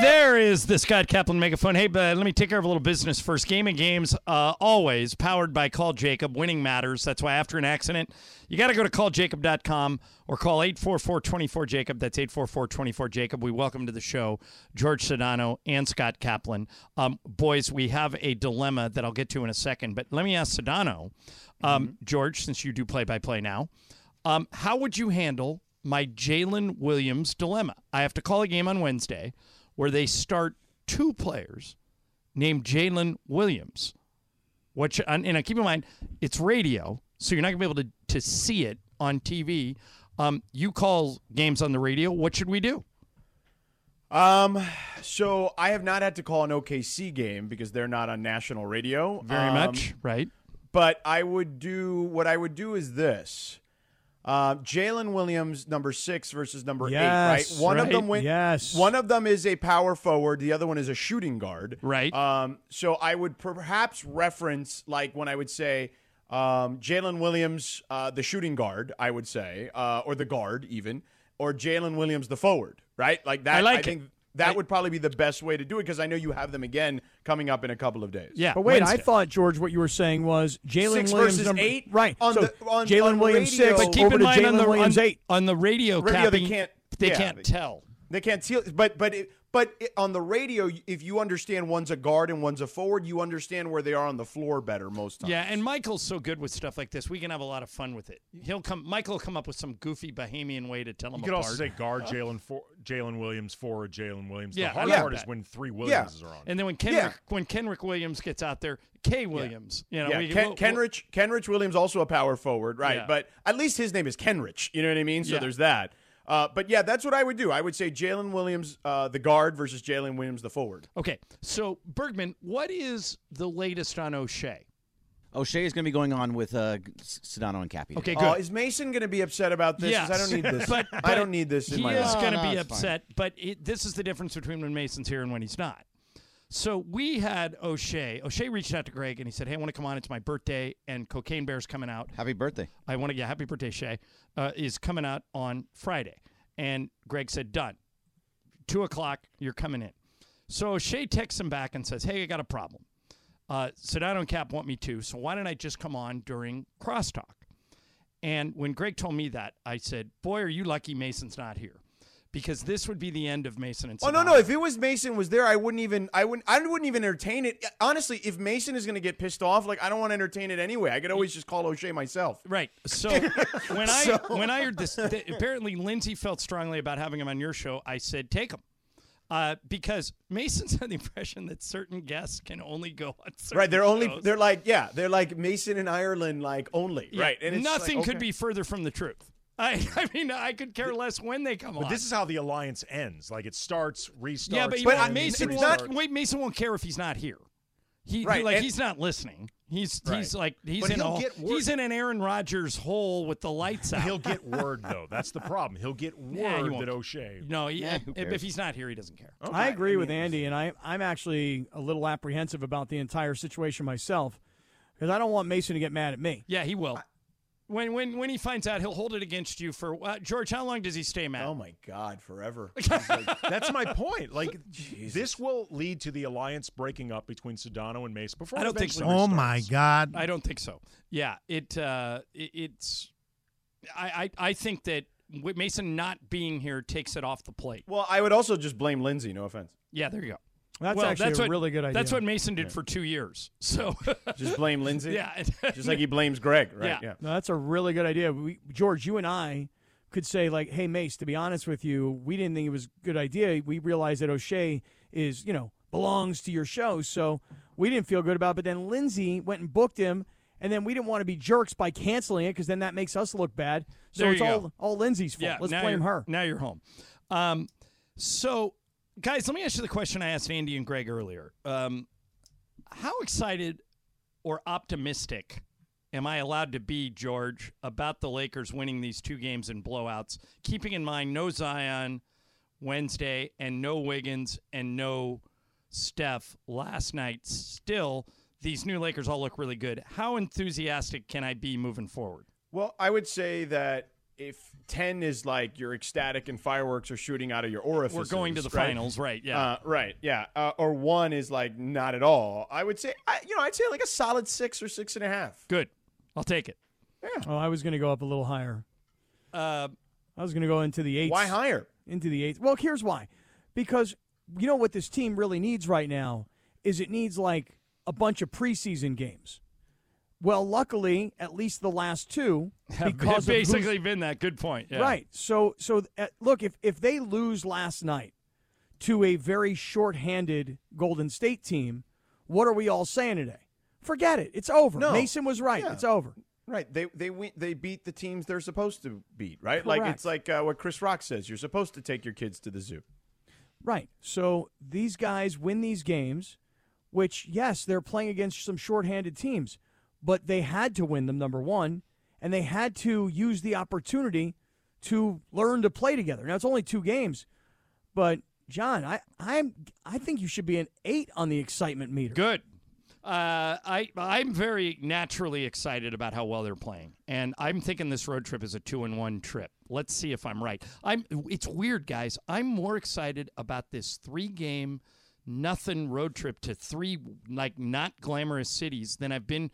There is the Scott Kaplan megaphone. Hey, but let me take care of a little business first. Game of Games, uh, always powered by Call Jacob. Winning matters. That's why after an accident, you got to go to calljacob.com or call 844-24-JACOB. That's 844-24-JACOB. We welcome to the show George Sedano and Scott Kaplan. Um, boys, we have a dilemma that I'll get to in a second, but let me ask Sedano, um, George, since you do play-by-play now, um, how would you handle my Jalen Williams dilemma? I have to call a game on Wednesday where they start two players named Jalen Williams. Which, and and keep in mind, it's radio, so you're not gonna be able to, to see it on TV. Um, you call games on the radio. What should we do? Um, so I have not had to call an OKC game because they're not on national radio. Very Um, much, right? But I would do what I would do is this. Uh, Jalen Williams, number six versus number Yes, eight, right? One of them win. Yes. One of them is a power forward. The other one is a shooting guard. Right. Um, so I would perhaps reference like when I would say um, Jalen Williams, uh, the shooting guard, I would say, uh, or the guard even, or Jalen Williams, the forward, right? Like that. I like it. think that I- would probably be the best way to do it because I know you have them again coming up in a couple of days. Yeah. But wait, I thought George, what you were saying was Jalen Williams versus number eight? right? On so the- on- Jalen on Williams radio- six But But keep over in to mind on Jalen the Williams on, eight. on the radio, Radio, they can't- they yeah, can't they- tell. They can't see, but but it, but on the radio, if you understand one's a guard and one's a forward, you understand where they are on the floor better most times. Yeah, and Michael's so good with stuff like this. We can have a lot of fun with it. He'll come. Michael will come up with some goofy Bahamian way to tell him You could apart. also say guard Jalen for Jalen Williams forward Jalen Williams. Yeah, the hard I like part is when three Williamses are on. and then when Kenrich Yeah. when Kenrich Williams gets out there, K Williams. You know, yeah, we, Ken, we'll- Kenrich Kenrich Williams also a power forward, right? Yeah. But at least his name is Kenrich. You know what I mean? So Yeah. there's that. Uh, but yeah, that's what I would do. I would say Jalen Williams, uh, the guard, versus Jalen Williams, the forward. Okay, so Bergman, what is the latest on O'Shea? O'Shea is going to be going on with uh, Sedano and Cappy. Okay, good. Oh, is Mason going to be upset about this? Yes. I don't need this. But, I don't need this in my he my is life. going to No, be no, it's fine. upset, but it, this is the difference between when Mason's here and when he's not. So we had O'Shea. O'Shea reached out to Greg and he said, "Hey, I want to come on. It's my birthday, and Cocaine Bear's coming out. Happy birthday. I want to yeah, happy birthday, Shay. Uh, is coming out on Friday." And Greg said, "Done. Two o'clock. You're coming in." So O'Shea texts him back and says, "Hey, I got a problem. Uh, Sedano and Cap want me to, so why don't I just come on during crosstalk?" And when Greg told me that, I said, "Boy, are you lucky Mason's not here." Because this would be the end of Mason and Oh no no! If it was Mason was there, I wouldn't even I wouldn't I wouldn't even entertain it. Honestly, if Mason is going to get pissed off, like I don't want to entertain it anyway. I could always just call O'Shea myself. Right. So when I when I heard this, th- apparently Lindsay felt strongly about having him on your show. I said take him. Uh, because Mason's had the impression that certain guests can only go on certain Right? They're only shows. they're like yeah they're like Mason in Ireland like only Yeah, right. And it's nothing like, could okay. be further from the truth. I, I mean, I could care less when they come but on. this is how the alliance ends. Like it starts, restarts. yeah, but, But I- Mason it's won't. wait, Mason won't care if he's not here. He Right, like and- he's not listening. He's Right. he's like he's But in a he's in an Aaron Rodgers hole with the lights out. He'll get word though. That's the problem. He'll get word Yeah, he that O'Shea. no, he, Yeah, if, if he's not here, he doesn't care. I agree with Andy, and I, I'm actually a little apprehensive about the entire situation myself because I don't want Mason to get mad at me. Yeah, he will. When when when he finds out, he'll hold it against you for uh, George. How long does he stay mad? Oh my God! Forever. That's my point. Like this will lead to the alliance breaking up between Sedano and Mason before. I don't think so. eventually Oh my. God! I don't think so. Yeah, it, uh, it it's. I, I I think that Mason not being here takes it off the plate. well, I would also just blame Lindsay. No offense. Yeah, there you go. That's well, actually that's a what, really good idea. That's what Mason did for two years. So Just blame Lindsay. yeah, Just like he blames Greg. Right. Yeah. Yeah. No, that's a really good idea. We, George, you and I could say like, "Hey, Mace, to be honest with you, we didn't think it was a good idea. We realized that O'Shea is, you know, belongs to your show, so we didn't feel good about. it. But then Lindsay went and booked him, and then we didn't want to be jerks by canceling it because then that makes us look bad. So There it's you all all Lindsay's fault. Yeah, Let's blame her. Now you're home. Um, so, guys, let me ask you the question I asked Andy and Greg earlier. Um, how excited or optimistic am I allowed to be, George, about the Lakers winning these two games in blowouts, keeping in mind no Zion Wednesday and no Wiggins and no Steph last night? Still, these new Lakers all look really good. How enthusiastic can I be moving forward? Well, I would say that if 10 is like you're ecstatic and fireworks are shooting out of your orifice. We're going to the right? finals, right? Yeah. Uh, right, yeah. Uh, or one is like not at all. I would say, I, you know, I'd say like a solid six or six and a half. Good. I'll take it. Yeah. Oh, I was going to go up a little higher. Uh, I was going to go into the eights. Why higher? Into the eights. Well, here's why. Because you know what this team really needs right now is it needs like a bunch of preseason games. Well, luckily, at least the last two, have because of basically been that. Good point. Yeah. Right. So so uh, look, if if they lose last night to a very short-handed Golden State team, what are we all saying today? Forget it. It's over. No. Mason was right. Yeah. It's over. Right. They they win, they beat the teams they're supposed to beat. Right. Like it's like uh, what Chris Rock says. You're supposed to take your kids to the zoo. Right. So these guys win these games, which yes, they're playing against some short-handed teams, but they had to win them number 1, and they had to use the opportunity to learn to play together. Now it's only two games, but John, I I'm I think you should be an 8 on the excitement meter. Good. Uh, I I'm very naturally excited about how well they're playing, and I'm thinking this road trip is a two and one trip. Let's see if I'm right. I'm. It's weird, guys. I'm more excited about this three game, nothing road trip to three like not glamorous cities than I've been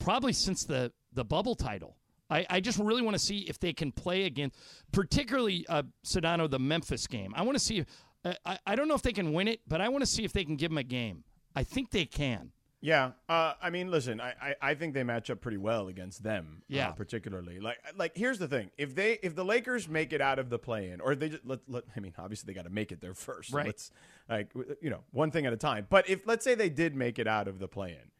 probably since the the bubble title. I, I just really want to see if they can play against, particularly uh, Sedano, the Memphis game. I want to see. If, uh, I I don't know if they can win it, but I want to see if they can give them a game. I think they can. Yeah, uh, I mean, listen, I, I, I think they match up pretty well against them. Yeah. uh, particularly like like here's the thing: if they if the Lakers make it out of the play-in, or they just let, let I mean, obviously they got to make it there first. Right. Let's like you know one thing at a time. But if let's say they did make it out of the play-in,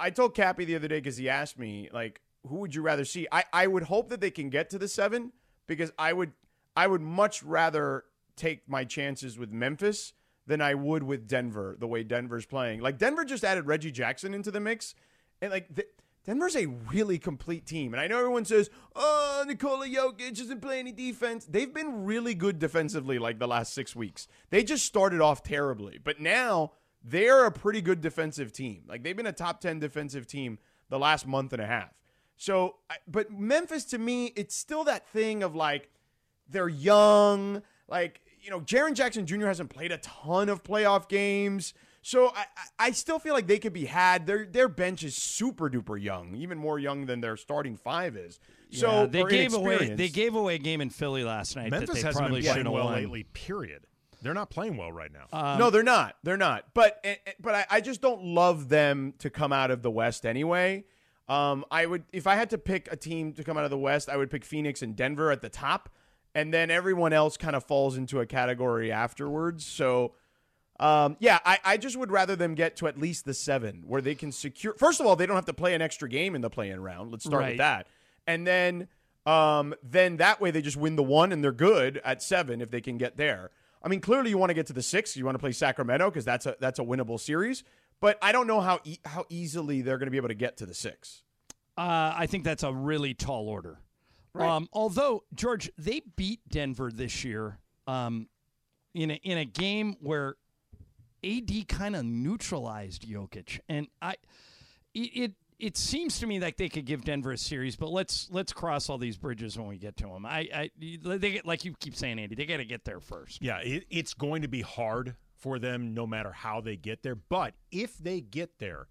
I told Cappy the other day because he asked me like, who would you rather see? I I would hope that they can get to the seven because I would I would much rather take my chances with Memphis than I would with Denver, the way Denver's playing. Like Denver just added Reggie Jackson into the mix, and like th- Denver's a really complete team. And I know everyone says, "Oh, Nikola Jokic doesn't play any defense." They've been really good defensively like the last six weeks. They just started off terribly, but now they're a pretty good defensive team. Like they've been a top ten defensive team the last month and a half. So, but Memphis to me, it's still that thing of like they're young. Like, you know, Jaren Jackson Jr. hasn't played a ton of playoff games. So I, I- I still feel like they could be had. Their their bench is super duper young, even more young than their starting five is. So Yeah, they gave away they gave away a game in Philly last night that Memphis they hasn't probably been should playing well won. lately. Period. They're not playing well right now. Um, no, they're not. They're not. But eh, eh, but I, I just don't love them to come out of the West anyway. Um, I would if I had to pick a team to come out of the West, I would pick Phoenix and Denver at the top, and then everyone else kind of falls into a category afterwards. So. Um, yeah, I, I just would rather them get to at least the seven where they can secure. First of all, they don't have to play an extra game in the play-in round. Let's start Right. with that, and then um, then that way they just win the one and they're good at seven if they can get there. I mean, clearly you want to get to the six. You want to play Sacramento because that's a that's a winnable series. But I don't know how e- how easily they're going to be able to get to the six. Uh, I think that's a really tall order. Um, although George, they beat Denver this year um, in a, in a game where AD kind of neutralized Jokic, and I it, it it seems to me like they could give Denver a series, but let's let's cross all these bridges when we get to them. I, I they get like you keep saying, Andy, they got to get there first. Yeah, it, it's going to be hard for them no matter how they get there. But if they get there,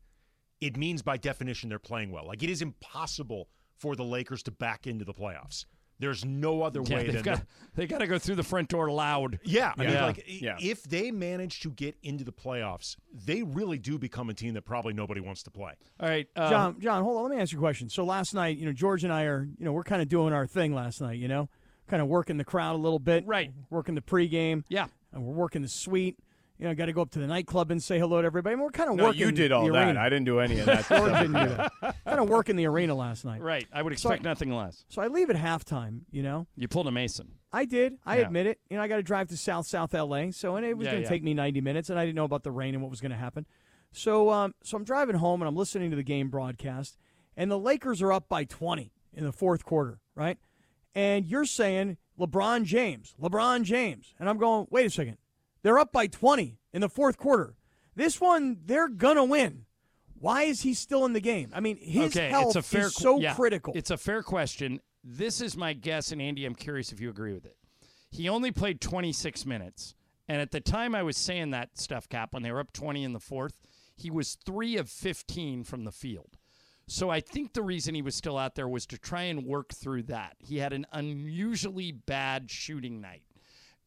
it means by definition they're playing well. Like it is impossible for the Lakers to back into the playoffs. There's no other Yeah, way they've than got they got to go through the front door loud. yeah, I mean, Yeah. like Yeah. if they manage to get into the playoffs, they really do become a team that probably nobody wants to play. All right, uh, John, John, hold on. Let me ask you a question. So last night, you know, George and I are, you know, we're kind of doing our thing last night. You know, kind of working the crowd a little bit, Right. Working the pregame, Yeah. and we're working the suite. You know, got to go up to the nightclub and say hello to everybody. And we're kind of No, working. you did all the that. Arena. I didn't do any of that. George didn't do that. kind of working the arena last night. Right. I would So- expect nothing less. So I leave at halftime. You know, You pulled a Mason. I did. I Yeah. admit it. You know, I got to drive to South South LA, so and it was Yeah, going to yeah. take me 90 minutes, and I didn't know about the rain and what was going to happen. So, um, so I'm driving home and I'm listening to the game broadcast, and the Lakers are up by 20 in the fourth quarter, right? And you're saying LeBron James, LeBron James, and I'm going, wait a second, they're up by 20 in the fourth quarter. This one, they're gonna win. Why is he still in the game? I mean, his okay, health it's fair is so yeah, critical. It's a fair question. This is my guess, and Andy, I'm curious if you agree with it. He only played 26 minutes, and at the time I was saying that stuff, Cap, when they were up 20 in the fourth, he was three of 15 from the field. So I think the reason he was still out there was to try and work through that. He had an unusually bad shooting night.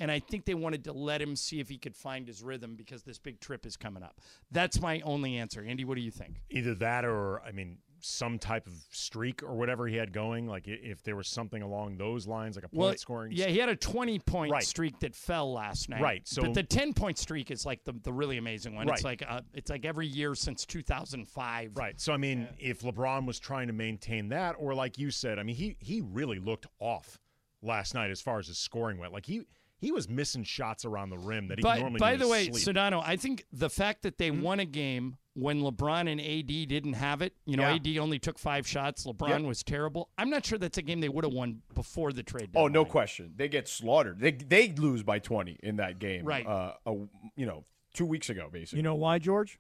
And I think they wanted to let him see if he could find his rhythm because this big trip is coming up. That's my only answer. Andy, what do you think? Either that or, I mean, some type of streak or whatever he had going. Like if there was something along those lines, like a point scoring. Yeah, he had a 20 point Right. streak that fell last night. Right, so- but the 10 point streak is like the, the really amazing one. It's Right. like uh, it's like every year since 2005. Right. So I mean, if LeBron was trying to maintain that, or like you said, I mean, he he really looked off last night as far as his scoring went. Like he he was missing shots around the rim that he By, normally. by the way, sleep. Sedano, I think the fact that they Hmm? won a game when LeBron and AD didn't have it, you know, Yeah. AD only took five shots. LeBron Yep. was terrible. I'm not sure that's a game they would have won before the trade. Oh, no question. They get slaughtered. They they lose by 20 in that game. Right. Uh, a, you know, two weeks ago, basically. you know why, George?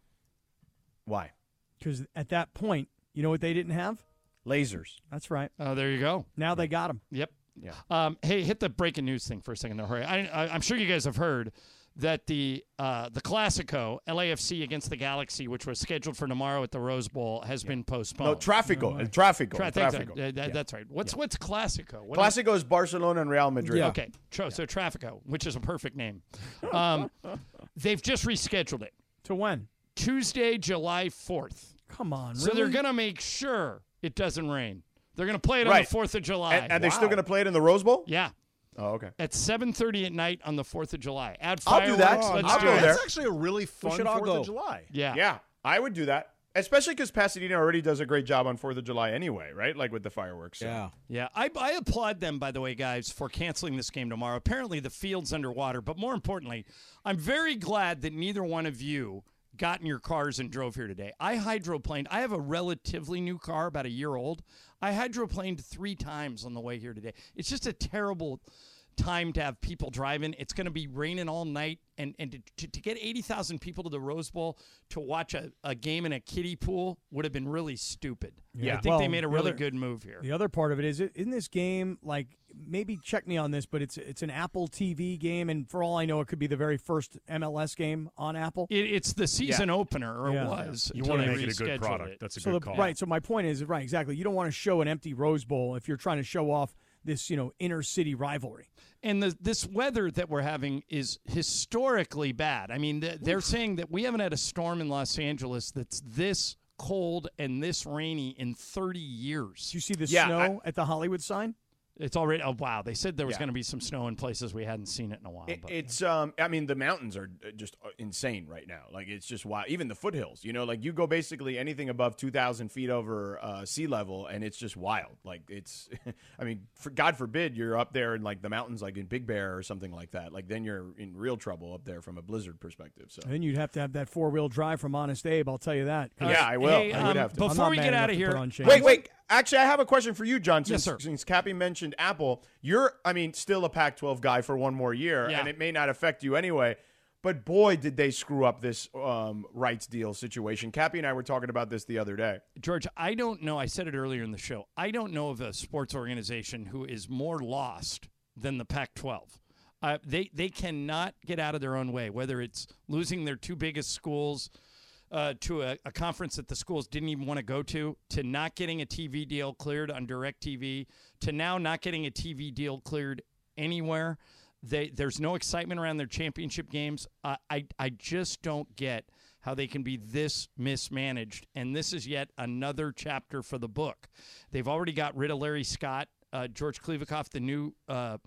why? Because at that point, you know what they didn't have? Lasers. That's right. Oh, there you go. Now they got them. Yep. Yeah. Um, hey, hit the breaking news thing for a second, though. Hurry. I, I, I'm sure you guys have heard that the uh, the Classico LAFC against the Galaxy, which was scheduled for tomorrow at the Rose Bowl, has been postponed. No, Trafico. El Trafico. Tra- Trafico. uh, that- That's right. What's what's Classico? What Classico is Barcelona and Real Madrid. Okay, Tra- so Trafico, which is a perfect name. Um, they've just rescheduled it To when? Tuesday, July 4th. Come on. So they're gonna make sure it doesn't rain. They're gonna play it Right. on the Fourth of July. And, and they're still going to play it in the Rose Bowl? yeah. Oh, okay. At 7:30 at night on the 4th of July. Add I'll fireworks. do that. Let's I'll do go it. there. That's actually a really fun Fourth of. July. Yeah. Yeah, I would do that. Especially because Pasadena already does a great job on 4th of July anyway, right? Like with the fireworks. so. Yeah. Yeah, I, I applaud them, by the way, guys, for canceling this game tomorrow. Apparently, the field's underwater, but more importantly, I'm very glad that neither one of you got in your cars and drove here today. I hydroplaned. I have a relatively new car, about a year old. I hydroplaned three times on the way here today. It's just a terrible time to have people driving. It's going to be raining all night, and and to, to, to get eighty thousand people to the Rose Bowl to watch a, a game in a kiddie pool would have been really stupid. Yeah. I think they made a really other- good move here. The other part of it is, in this game, like maybe check me on this, but it's it's an Apple TV game, and for all I know, it could be the very first MLS game on Apple. It, it's the season opener, or Yeah. was. You want to they make it a good product. it. That's a so good the, call. right. So my point is right, exactly. You don't want to show an empty Rose Bowl if you're trying to show off this, you know, inner city rivalry. And the, this weather that we're having is historically bad. I mean, th- they're saying that we haven't had a storm in Los Angeles that's this cold and this rainy in 30 years. Do you see the Yeah, snow at the Hollywood sign? It's already. Oh wow! They said there was Yeah. going to be some snow in places we hadn't seen it in a while. It, but- it's um I mean the mountains are uh, just uh, insane right now. Like it's just wild. Even the foothills, you know, like you go basically anything above 2000 feet over uh, sea level and it's just wild. Like it's I mean, for God forbid you're up there in like the mountains like in Big Bear or something like that. Like then you're in real trouble up there from a blizzard perspective. So And then you'd have to have that four wheel drive from Honest Abe. I'll tell you that. 'cause Yeah, I will. Hey, I would um, have to. Before we get out of here. Wait, wait. Actually, I have a question for you, John. Since, sir. since Cappy mentioned Apple, you're, I mean, still a Pac 12 guy for one more year, Yeah. and it may not affect you anyway. But boy, did they screw up this um, rights deal situation. Cappy and I were talking about this the other day. George, I don't know. I said it earlier in the show. I don't know of a sports organization who is more lost than the Pac-12. Uh, they they cannot get out of their own way. Whether it's losing their two biggest schools uh, to a, a conference that the schools didn't even want to go to, to not getting a TV deal cleared on Directv, to now not getting a TV deal cleared anywhere. They, there's no excitement around their championship games. Uh, I I just don't get how they can be this mismanaged. And this is yet another chapter for the book. They've already got rid of Larry Scott, uh, George Kliavkoff, the new uh,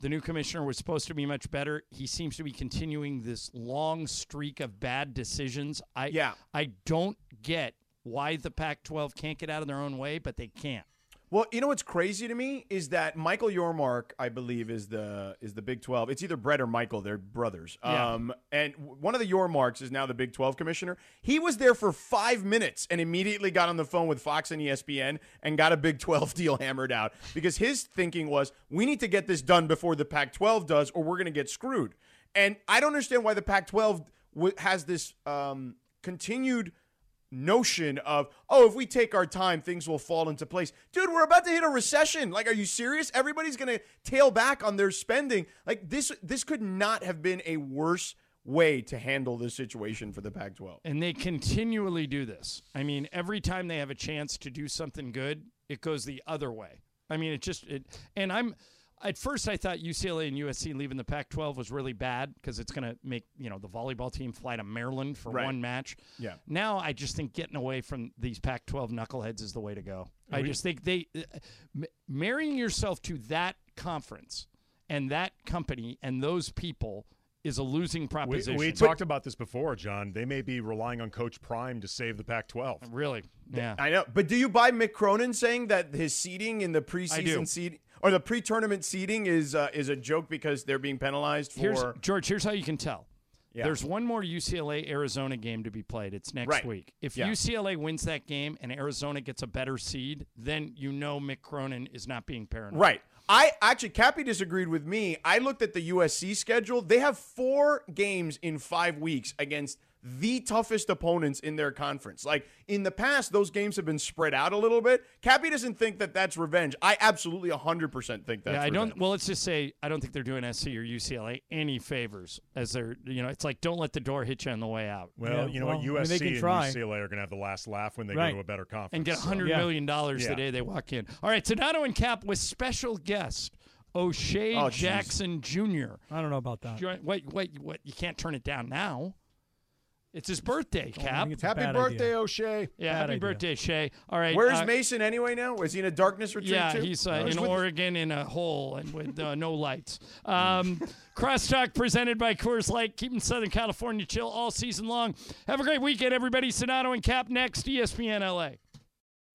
The new commissioner was supposed to be much better. He seems to be continuing this long streak of bad decisions. I Yeah. I don't get why the Pac-12 can't get out of their own way, but they can't. Well, you know what's crazy to me is that Michael Yormark, I believe, is the is the Big Twelve. It's either Brett or Michael. They're brothers. Yeah. Um, and one of the Yormarks is now the Big Twelve commissioner. He was there for five minutes and immediately got on the phone with Fox and ESPN and got a Big Twelve deal hammered out because his thinking was we need to get this done before the Pac twelve does, or we're going to get screwed. And I don't understand why the Pac twelve w- has this um, continued notion of oh if we take our time things will fall into place. Dude we're about to hit a recession. Like are you serious? Everybody's gonna tail back on their spending. Like this this could not have been a worse way to handle this situation for the pac 12 And they continually do this. I mean, every time they have a chance to do something good, it goes the other way. I mean, it just it and I'm at first I thought UCLA and USC leaving the Pac-12 was really bad because it's going to make, you know, the volleyball team fly to Maryland for Right. one match. Yeah. Now I just think getting away from these Pac-12 knuckleheads is the way to go. I just think they uh, m- marrying yourself to that conference and that company and those people is a losing proposition. we talked about this before, John. They may be relying on Coach Prime to save the Pac-12. really. Yeah. i know but do you buy mick cronin saying that his seating in the preseason seed or the pre-tournament seeding is uh, is a joke because they're being penalized for Here's George. Here's how you can tell. Yeah. There's one more UCLA Arizona game to be played. It's next Right. week. If Yeah. UCLA wins that game and Arizona gets a better seed, then you know Mick Cronin is not being paranoid. Right. I actually, Cappy disagreed with me. I looked at the USC schedule. They have four games in five weeks against the toughest opponents in their conference. Like in the past, those games have been spread out a little bit. Cappy doesn't think that that's revenge. I absolutely 100% think that's Yeah, I don't. revenge. Well, let's just say I don't think they're doing SC or UCLA any favors as they're. You know, it's like don't let the door hit you on the way out Well, Yeah, you know well, what? I mean, USC they can and try. UCLA are going to have the last laugh when they Right. go to a better conference. and get a so- Yeah. million dollars the day they walk in. All right, Sedano and Cap with special guest O'Shea Oh. Jackson Jr. I don't know about that. Join- Wait, wait, what? You can't turn it down now. It's his birthday, Cap. it's Happy birthday, idea. O'Shea. Yeah, Bad happy idea. birthday, Shay. All right. Where's uh, Mason anyway now? Was he in a darkness retreat Yeah, too? he's uh, He's in with- Oregon in a hole and with uh, no lights. Um, Crosstalk presented by Coors Light, keeping Southern California chill all season long. Have a great weekend, everybody. Sedano and Cap next, ESPN LA.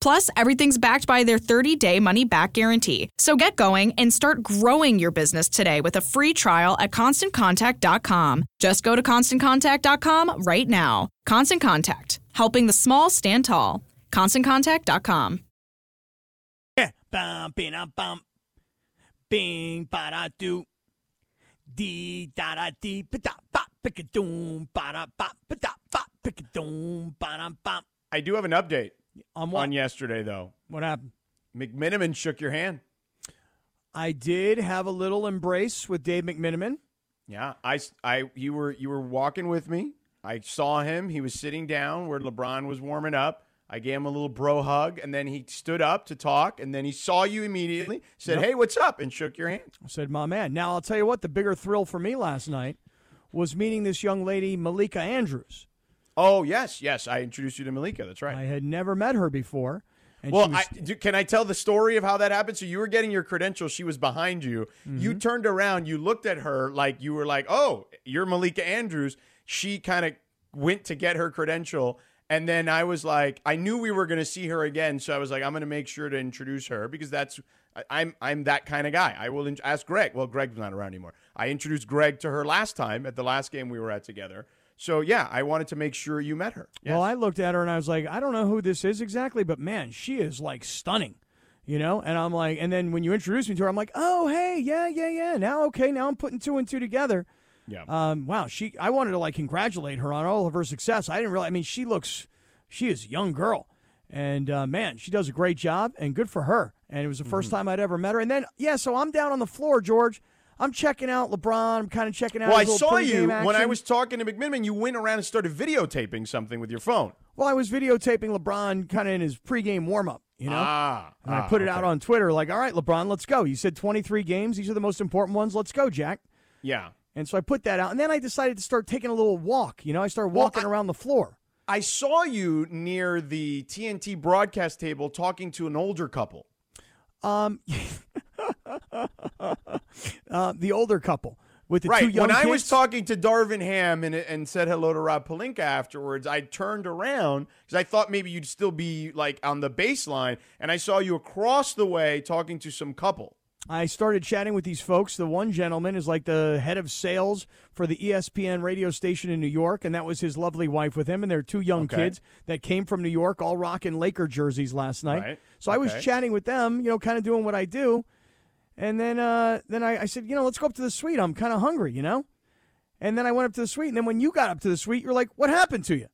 Plus, everything's backed by their 30 day money back guarantee. So get going and start growing your business today with a free trial at constantcontact.com. Just go to constantcontact.com right now. Constant Contact, helping the small stand tall. ConstantContact.com. Yeah. Bum, bing, um, bum. Bing, ba da do. Dee, da da dee, ba da ba, pick a doom, ba da ba, ba da ba, pick a doom, ba da ba. I do have an update On what? on yesterday, though. What happened? McMenamin shook your hand. I did have a little embrace with Dave McMenamin. Yeah, I, I, you were, you were walking with me. I saw him. He was sitting down where LeBron was warming up. I gave him a little bro hug, and then he stood up to talk, and then he saw you immediately, said, "Hey, what's up?" and shook your hand. I said, my man. Now, I'll tell you what, the bigger thrill for me last night was meeting this young lady, Malika Andrews. Oh yes, yes. I introduced you to Malika. That's right. I had never met her before. And well, she was, I, can I tell the story of how that happened? So you were getting your credentials. She was behind you. You Mm-hmm. turned around. You looked at her like you were like, "Oh, you're Malika Andrews." She kind of went to get her credential, and then I was like, I knew we were going to see her again, so I was like, I'm going to make sure to introduce her because that's I'm I'm that kind of guy. I will in- ask Greg. Well, Greg's not around anymore. I introduced Greg to her last time at the last game we were at together. So yeah, I wanted to make sure you met her. Yes. Well, I looked at her and I was like, I don't know who this is exactly, but man, she is like stunning, you know. And I'm like, and then when you introduced me to her, I'm like, oh hey, yeah, yeah, yeah. Now okay, now I'm putting two and two together. yeah. Um, wow, she. I wanted to like congratulate her on all of her success. I didn't realize. I mean, she looks, she is a young girl, and uh, man, she does a great job, and good for her. And it was the 1st Mm-hmm. time I'd ever met her. And then yeah, so I'm down on the floor, George. I'm checking out LeBron. I'm kind of checking out. Well, I saw you pregame when I was talking to McMenamin. You went around and started videotaping something with your phone. Well, I was videotaping LeBron kind of in his pregame warm up, you know. Ah, and I ah, put it out on Twitter, like, all right, LeBron, let's go. You said 23 games. These are the most important ones. Let's go, Jack. Yeah, And so I put that out. And then I decided to start taking a little walk. You know, I started Well, walking I- around the floor. I saw you near the TNT broadcast table talking to an older couple. Um, uh, the older couple with the two right. young When I kids. was talking to Darvin Ham and, and said hello to Rob Pelinka afterwards, I turned around because I thought maybe you'd still be like on the baseline, and I saw you across the way talking to some couple. I started chatting with these folks. The one gentleman is like the head of sales for the ESPN radio station in New York, and that was his lovely wife with him, and their two young Okay. kids that came from New York, all rocking Laker jerseys last night. Right. So I was chatting with them, you know, kind of doing what I do, and then uh, then I, I said, you know, let's go up to the suite. I'm kind of hungry, you know. And then I went up to the suite, and then when you got up to the suite, you're like, "What happened to you?"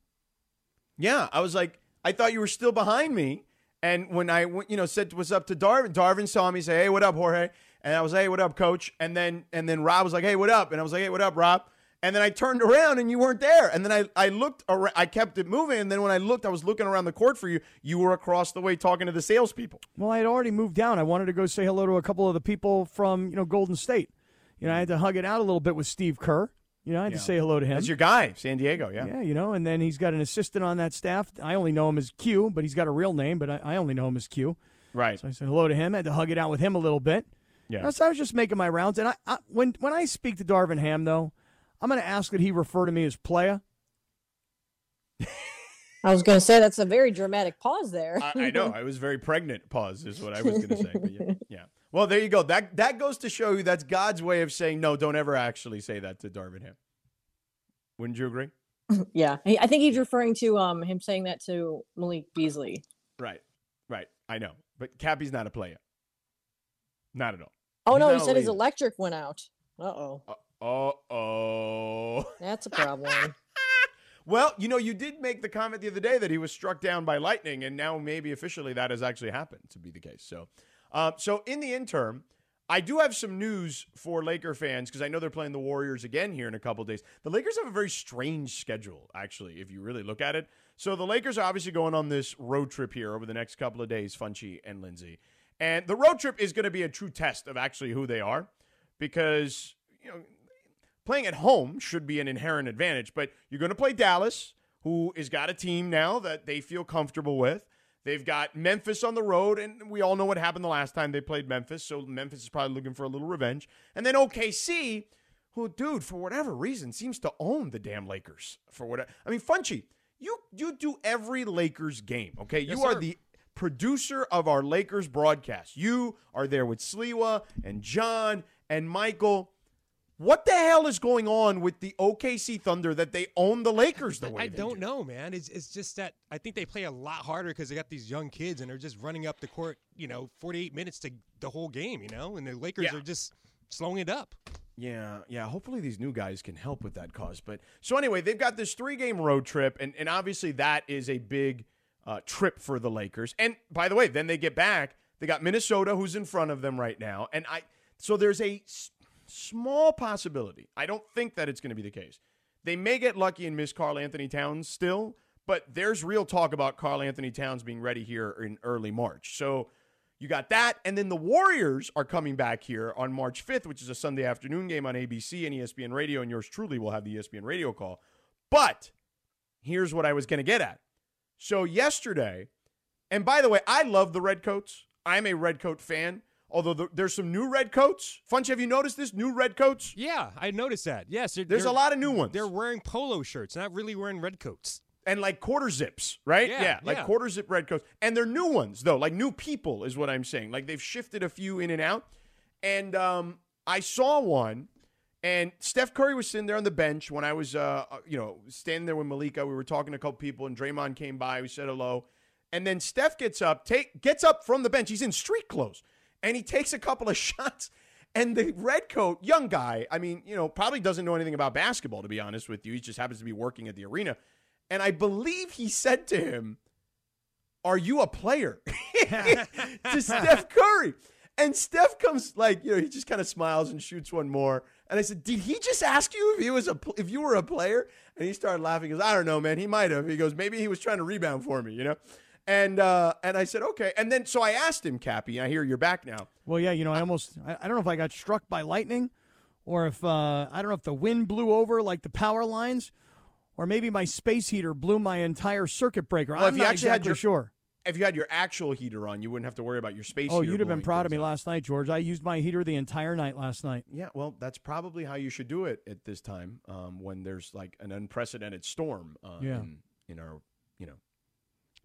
Yeah, I was like, I thought you were still behind me. And when I, you know, said what's up to Darvin, Darvin saw me say, "Hey, what up, Jorge?" And I was, "Hey, what up, Coach?" And then, and then Rob was like, "Hey, what up?" And I was like, "Hey, what up, Rob?" And then I turned around and you weren't there. And then I, I looked, around, I kept it moving. And then when I looked, I was looking around the court for you. You were across the way talking to the salespeople. Well, I had already moved down. I wanted to go say hello to a couple of the people from you know Golden State. You know, I had to hug it out a little bit with Steve Kerr. You know, I had Yeah. to say hello to him. That's your guy, San Diego. Yeah. yeah, you know, and then he's got an assistant on that staff. I only know him as Q, but he's got a real name, but I, I only know him as Q. Right. So I said hello to him. I had to hug it out with him a little bit. Yeah. So I was just making my rounds. And I, I when when I speak to Darvin Ham, though, I'm going to ask that he refer to me as playa. I was going to say that's a very dramatic pause there. I, I know. I was very pregnant. Pause is what I was going to say. But yeah, yeah. Well, there you go. That that goes to show you that's God's way of saying no. Don't ever actually say that to Darvin Ham. Wouldn't you agree? yeah, I think he's referring to um him saying that to Malik Beasley. Right. Right. I know. But Cappy's not a player. Not at all. Oh He's no, he said his electric went out. Uh oh, Uh oh. that's a problem. Well, you know, you did make the comment the other day that he was struck down by lightning, and now maybe officially that has actually happened to be the case. So, uh, so in the interim, I do have some news for Laker fans because I know they're playing the Warriors again here in a couple days. The Lakers have a very strange schedule, actually, if you really look at it. So the Lakers are obviously going on this road trip here over the next couple of days, Funchy and Lindsay. And the road trip is going to be a true test of actually who they are because, you know, playing at home should be an inherent advantage, but you're going to play Dallas, who has got a team now that they feel comfortable with. They've got Memphis on the road, and we all know what happened the last time they played Memphis, so Memphis is probably looking for a little revenge. And then OKC, who, dude, for whatever reason, seems to own the damn Lakers. For what I mean, Funchy, you you do every Lakers game, okay? Yes, you are sir. the producer of our Lakers broadcast. You are there with Sliwa and John and Michael. What the hell is going on with the OKC Thunder that they own the Lakers the way I they don't do? know, man. It's it's just that I think they play a lot harder because they got these young kids and they're just running up the court, you know, 48 minutes to the whole game, you know, and the Lakers Yeah. are just slowing it up. Yeah, yeah. Hopefully these new guys can help with that cause. But so anyway, they've got this three game road trip, and, and obviously that is a big uh, trip for the Lakers. And by the way, then they get back. They got Minnesota, who's in front of them right now, and I. So there's a s- small possibility. I don't think that it's going to be the case. They may get lucky and miss Karl-Anthony Towns still, but there's real talk about Karl-Anthony Towns being ready here in early March. So you got that. And then the Warriors are coming back here on March 5th, which is a Sunday afternoon game on ABC and ESPN Radio. And yours truly will have the ESPN radio call. But here's what I was going to get at. So yesterday, and by the way, I love the Redcoats. I'm a Redcoat fan. Although the, there's some new Redcoats. Funch, have you noticed this? New Redcoats? Yeah, I noticed that. Yes, There's a lot of new ones. They're wearing polo shirts, not really wearing red coats. and like quarter zips, right? Yeah, yeah like yeah. quarter zip red coats. And they're new ones though, like new people is what I'm saying. Like they've shifted a few in and out. And um, I saw one, and Steph Curry was sitting there on the bench when I was, uh, uh, you know, standing there with Malika. We were talking to a couple people, and Draymond came by. We said hello, and then Steph gets up, take gets up from the bench. He's in street clothes, and he takes a couple of shots. And the red coat, young guy, I mean, you know, probably doesn't know anything about basketball, to be honest with you. He just happens to be working at the arena. And I believe he said to him, Are you a player? to Steph Curry. And Steph comes like, you know, he just kind of smiles and shoots one more. And I said, Did he just ask you if he was a if you were a player? And he started laughing. He goes, I don't know, man. He might have. He goes, maybe he was trying to rebound for me, you know? And uh, and I said, okay. And then so I asked him, Cappy, I hear you're back now. Well, yeah, you know, I almost, I, I don't know if I got struck by lightning or if, uh, I don't know if the wind blew over like the power lines or maybe my space heater blew my entire circuit breaker. Well, I'm if you not actually had your- sure. If you had your actual heater on, you wouldn't have to worry about your space Oh, you'd have been proud of me up. last night, George. I used my heater the entire night last night. Yeah, well, that's probably how you should do it at this time um, when there's like an unprecedented storm uh, Yeah. in, in our, you know.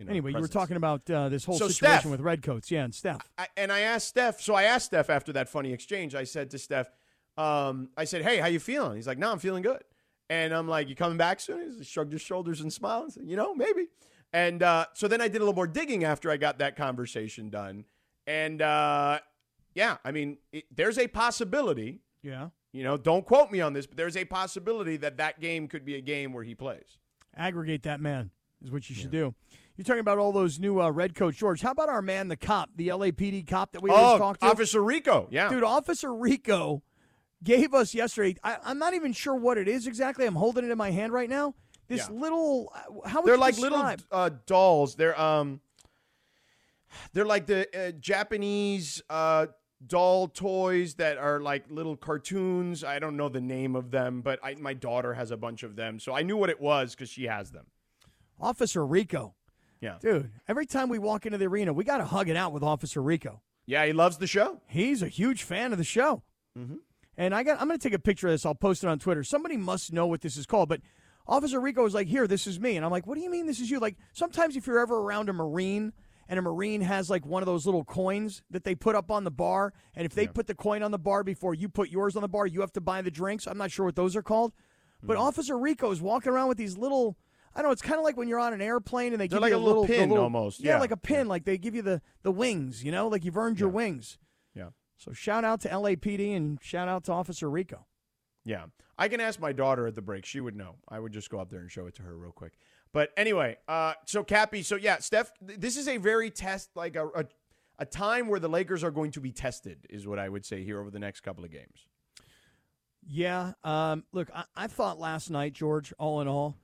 In our Anyway, you were talking about uh, this whole So, situation Steph- with Redcoats. Yeah, and Steph. I, and I asked Steph. So I asked Steph after that funny exchange. I said to Steph, um, I said, "Hey, how you feeling?" He's like, "No, I'm feeling good." And I'm like, "You coming back soon?" He shrugged his shoulders and smiled. and said, "You know, maybe." And uh, so then I did a little more digging after I got that conversation done. And uh, yeah, I mean, it, there's a possibility. Yeah. You know, don't quote me on this, but there's a possibility that that game could be a game where he plays. Aggregate that man is what you should do. You're talking about all those new uh, Redcoats, George. How about our man, the cop, the LAPD cop that we always oh, talk to? Officer Rico. Yeah. Dude, Officer Rico gave us yesterday. I, I'm not even sure what it is exactly. I'm holding it in my hand right now. This Yeah. little, uh, how would they're like describe? little uh, dolls. They're um, they're like the uh, Japanese uh, doll toys that are like little cartoons. I don't know the name of them, but I, my daughter has a bunch of them, so I knew what it was because she has them. Officer Rico. Yeah, Dude, every time we walk into the arena, we got to hug it out with Officer Rico. yeah, he loves the show. He's a huge fan of the show. Mm-hmm. And I got I'm going to take a picture of this. I'll post it on Twitter. Somebody must know what this is called, but Officer Rico was like, "Here, this is me." And I'm like, "What do you mean this is you?" Like sometimes if you're ever around a marine and a marine has like one of those little coins that they put up on the bar, and if they put the coin on the bar before you put yours on the bar, you have to buy the drinks. I'm not sure what those are called. But Mm-hmm. Officer Rico is walking around with these little I know. It's kind of like when you're on an airplane and they They're give like you a little pin almost, yeah. like a pin. Like they give you the the wings. You know, like you've earned your wings. Yeah. So shout out to LAPD and shout out to Officer Rico. Yeah. I can ask my daughter at the break. She would know. I would just go up there and show it to her real quick. But anyway, uh, so Cappy, so yeah, Steph, th- this is a very test, like a, a, a time where the Lakers are going to be tested, is what I would say here over the next couple of games. Yeah. Um, look, I, I thought last night, George, all in all,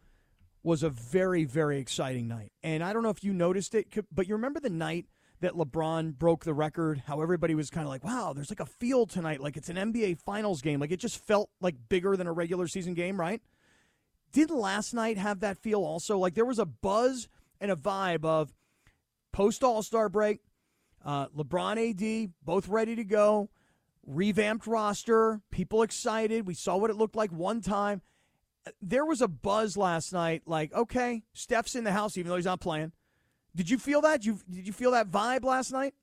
was a very, very exciting night. And I don't know if you noticed it, but you remember the night that LeBron broke the record, how everybody was kind of like, wow, there's like a feel tonight, like it's an NBA Finals game. Like it just felt like bigger than a regular season game, right? Didn't last night have that feel also? Like there was a buzz and a vibe of post All Star break, uh, LeBron AD, both ready to go, revamped roster, people excited. We saw what it looked like one time. There was a buzz last night, like, okay, Steph's in the house, even though he's not playing. Did you feel that? You did you feel that vibe last night?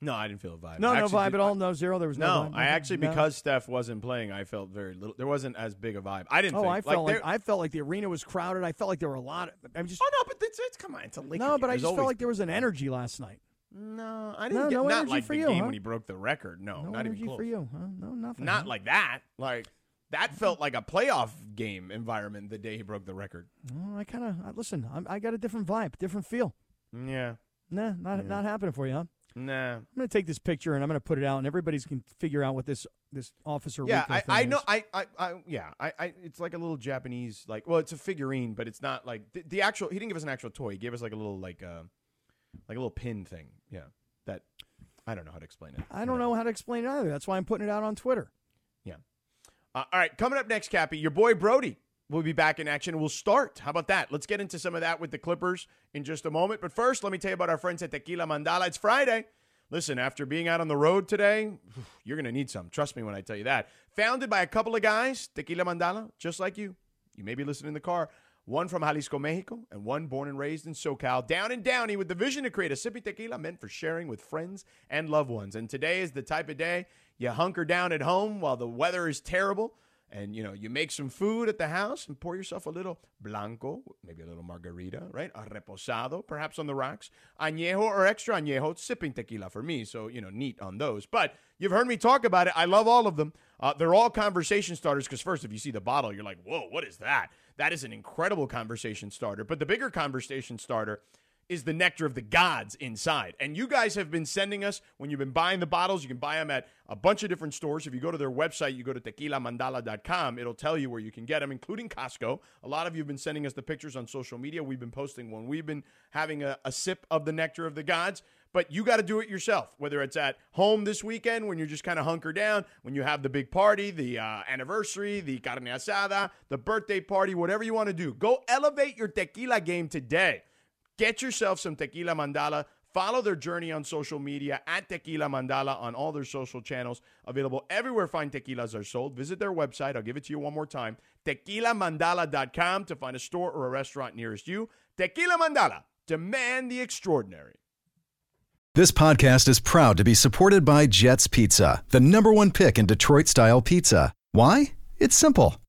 No, I didn't feel a vibe. No, I no vibe did- at all. No zero. There was no. No, vibe, I actually No. because Steph wasn't playing, I felt very little. There wasn't as big a vibe. I didn't. Oh, think. I felt like, there- I felt like the arena was crowded. I felt like there were a lot. Of, I'm just oh no, but it's, it's come on, it's a Laker no, but I just felt like there was an energy last night. No, I didn't No, get no not energy like for the you, game huh? when he broke the record. No, No not even close. for you, huh? No, nothing. Not huh? like that. Like that felt like a playoff game environment the day he broke the record. Oh, I kind of listen. I'm, I got a different vibe, different feel. Yeah. Nah, not not happening for you, huh? Nah. I'm gonna take this picture and I'm gonna put it out, and everybody's can figure out what this this officer. Yeah, Rico I, thing I is. know. I, I, I, yeah, I, I, it's like a little Japanese, like, well, it's a figurine, but it's not like the, the actual. He didn't give us an actual toy. He gave us like a little, like, uh, like a little pin thing. Yeah, that I don't know how to explain it. I don't know how to explain it either. That's why I'm putting it out on Twitter. Uh, all right, coming up next, Cappy, your boy Brody. we'll be back in action. We'll start. How about that? Let's get into some of that with the Clippers in just a moment. But first, let me tell you about our friends at Tequila Mandala. It's Friday. Listen, after being out on the road today, you're going to need some. Trust me when I tell you that. Founded by a couple of guys, Tequila Mandala, just like you. You may be listening in the car. One from Jalisco, Mexico, and one born and raised in SoCal, down and Downey, with the vision to create a sippy tequila meant for sharing with friends and loved ones. And today is the type of day you hunker down at home while the weather is terrible and you know you make some food at the house and pour yourself a little blanco maybe a little margarita right? A reposado perhaps on the rocks. Añejo or extra añejo sipping tequila for me so you know neat on those. But you've heard me talk about it. I love all of them. Uh, they're all conversation starters because first if you see the bottle you're like whoa what is that? That is an incredible conversation starter. But the bigger conversation starter is the nectar of the gods inside. And you guys have been sending us, when you've been buying the bottles, you can buy them at a bunch of different stores. If you go to their website, you go to tequilamandala.com, it'll tell you where you can get them, including Costco. A lot of you have been sending us the pictures on social media. We've been posting one. we've been having a, a sip of the nectar of the gods. But you got to do it yourself, whether it's at home this weekend when you're just kind of hunker down, when you have the big party, the uh, anniversary, the carne asada, the birthday party, whatever you want to do. Go elevate your tequila game today. Get yourself some Tequila Mandala. Follow their journey on social media at Tequila Mandala on all their social channels. Available everywhere fine tequilas are sold. Visit their website. I'll give it to you one more time tequilamandala.com to find a store or a restaurant nearest you. Tequila Mandala. Demand the extraordinary. This podcast is proud to be supported by Jets Pizza, the number one pick in Detroit style pizza. Why? It's simple.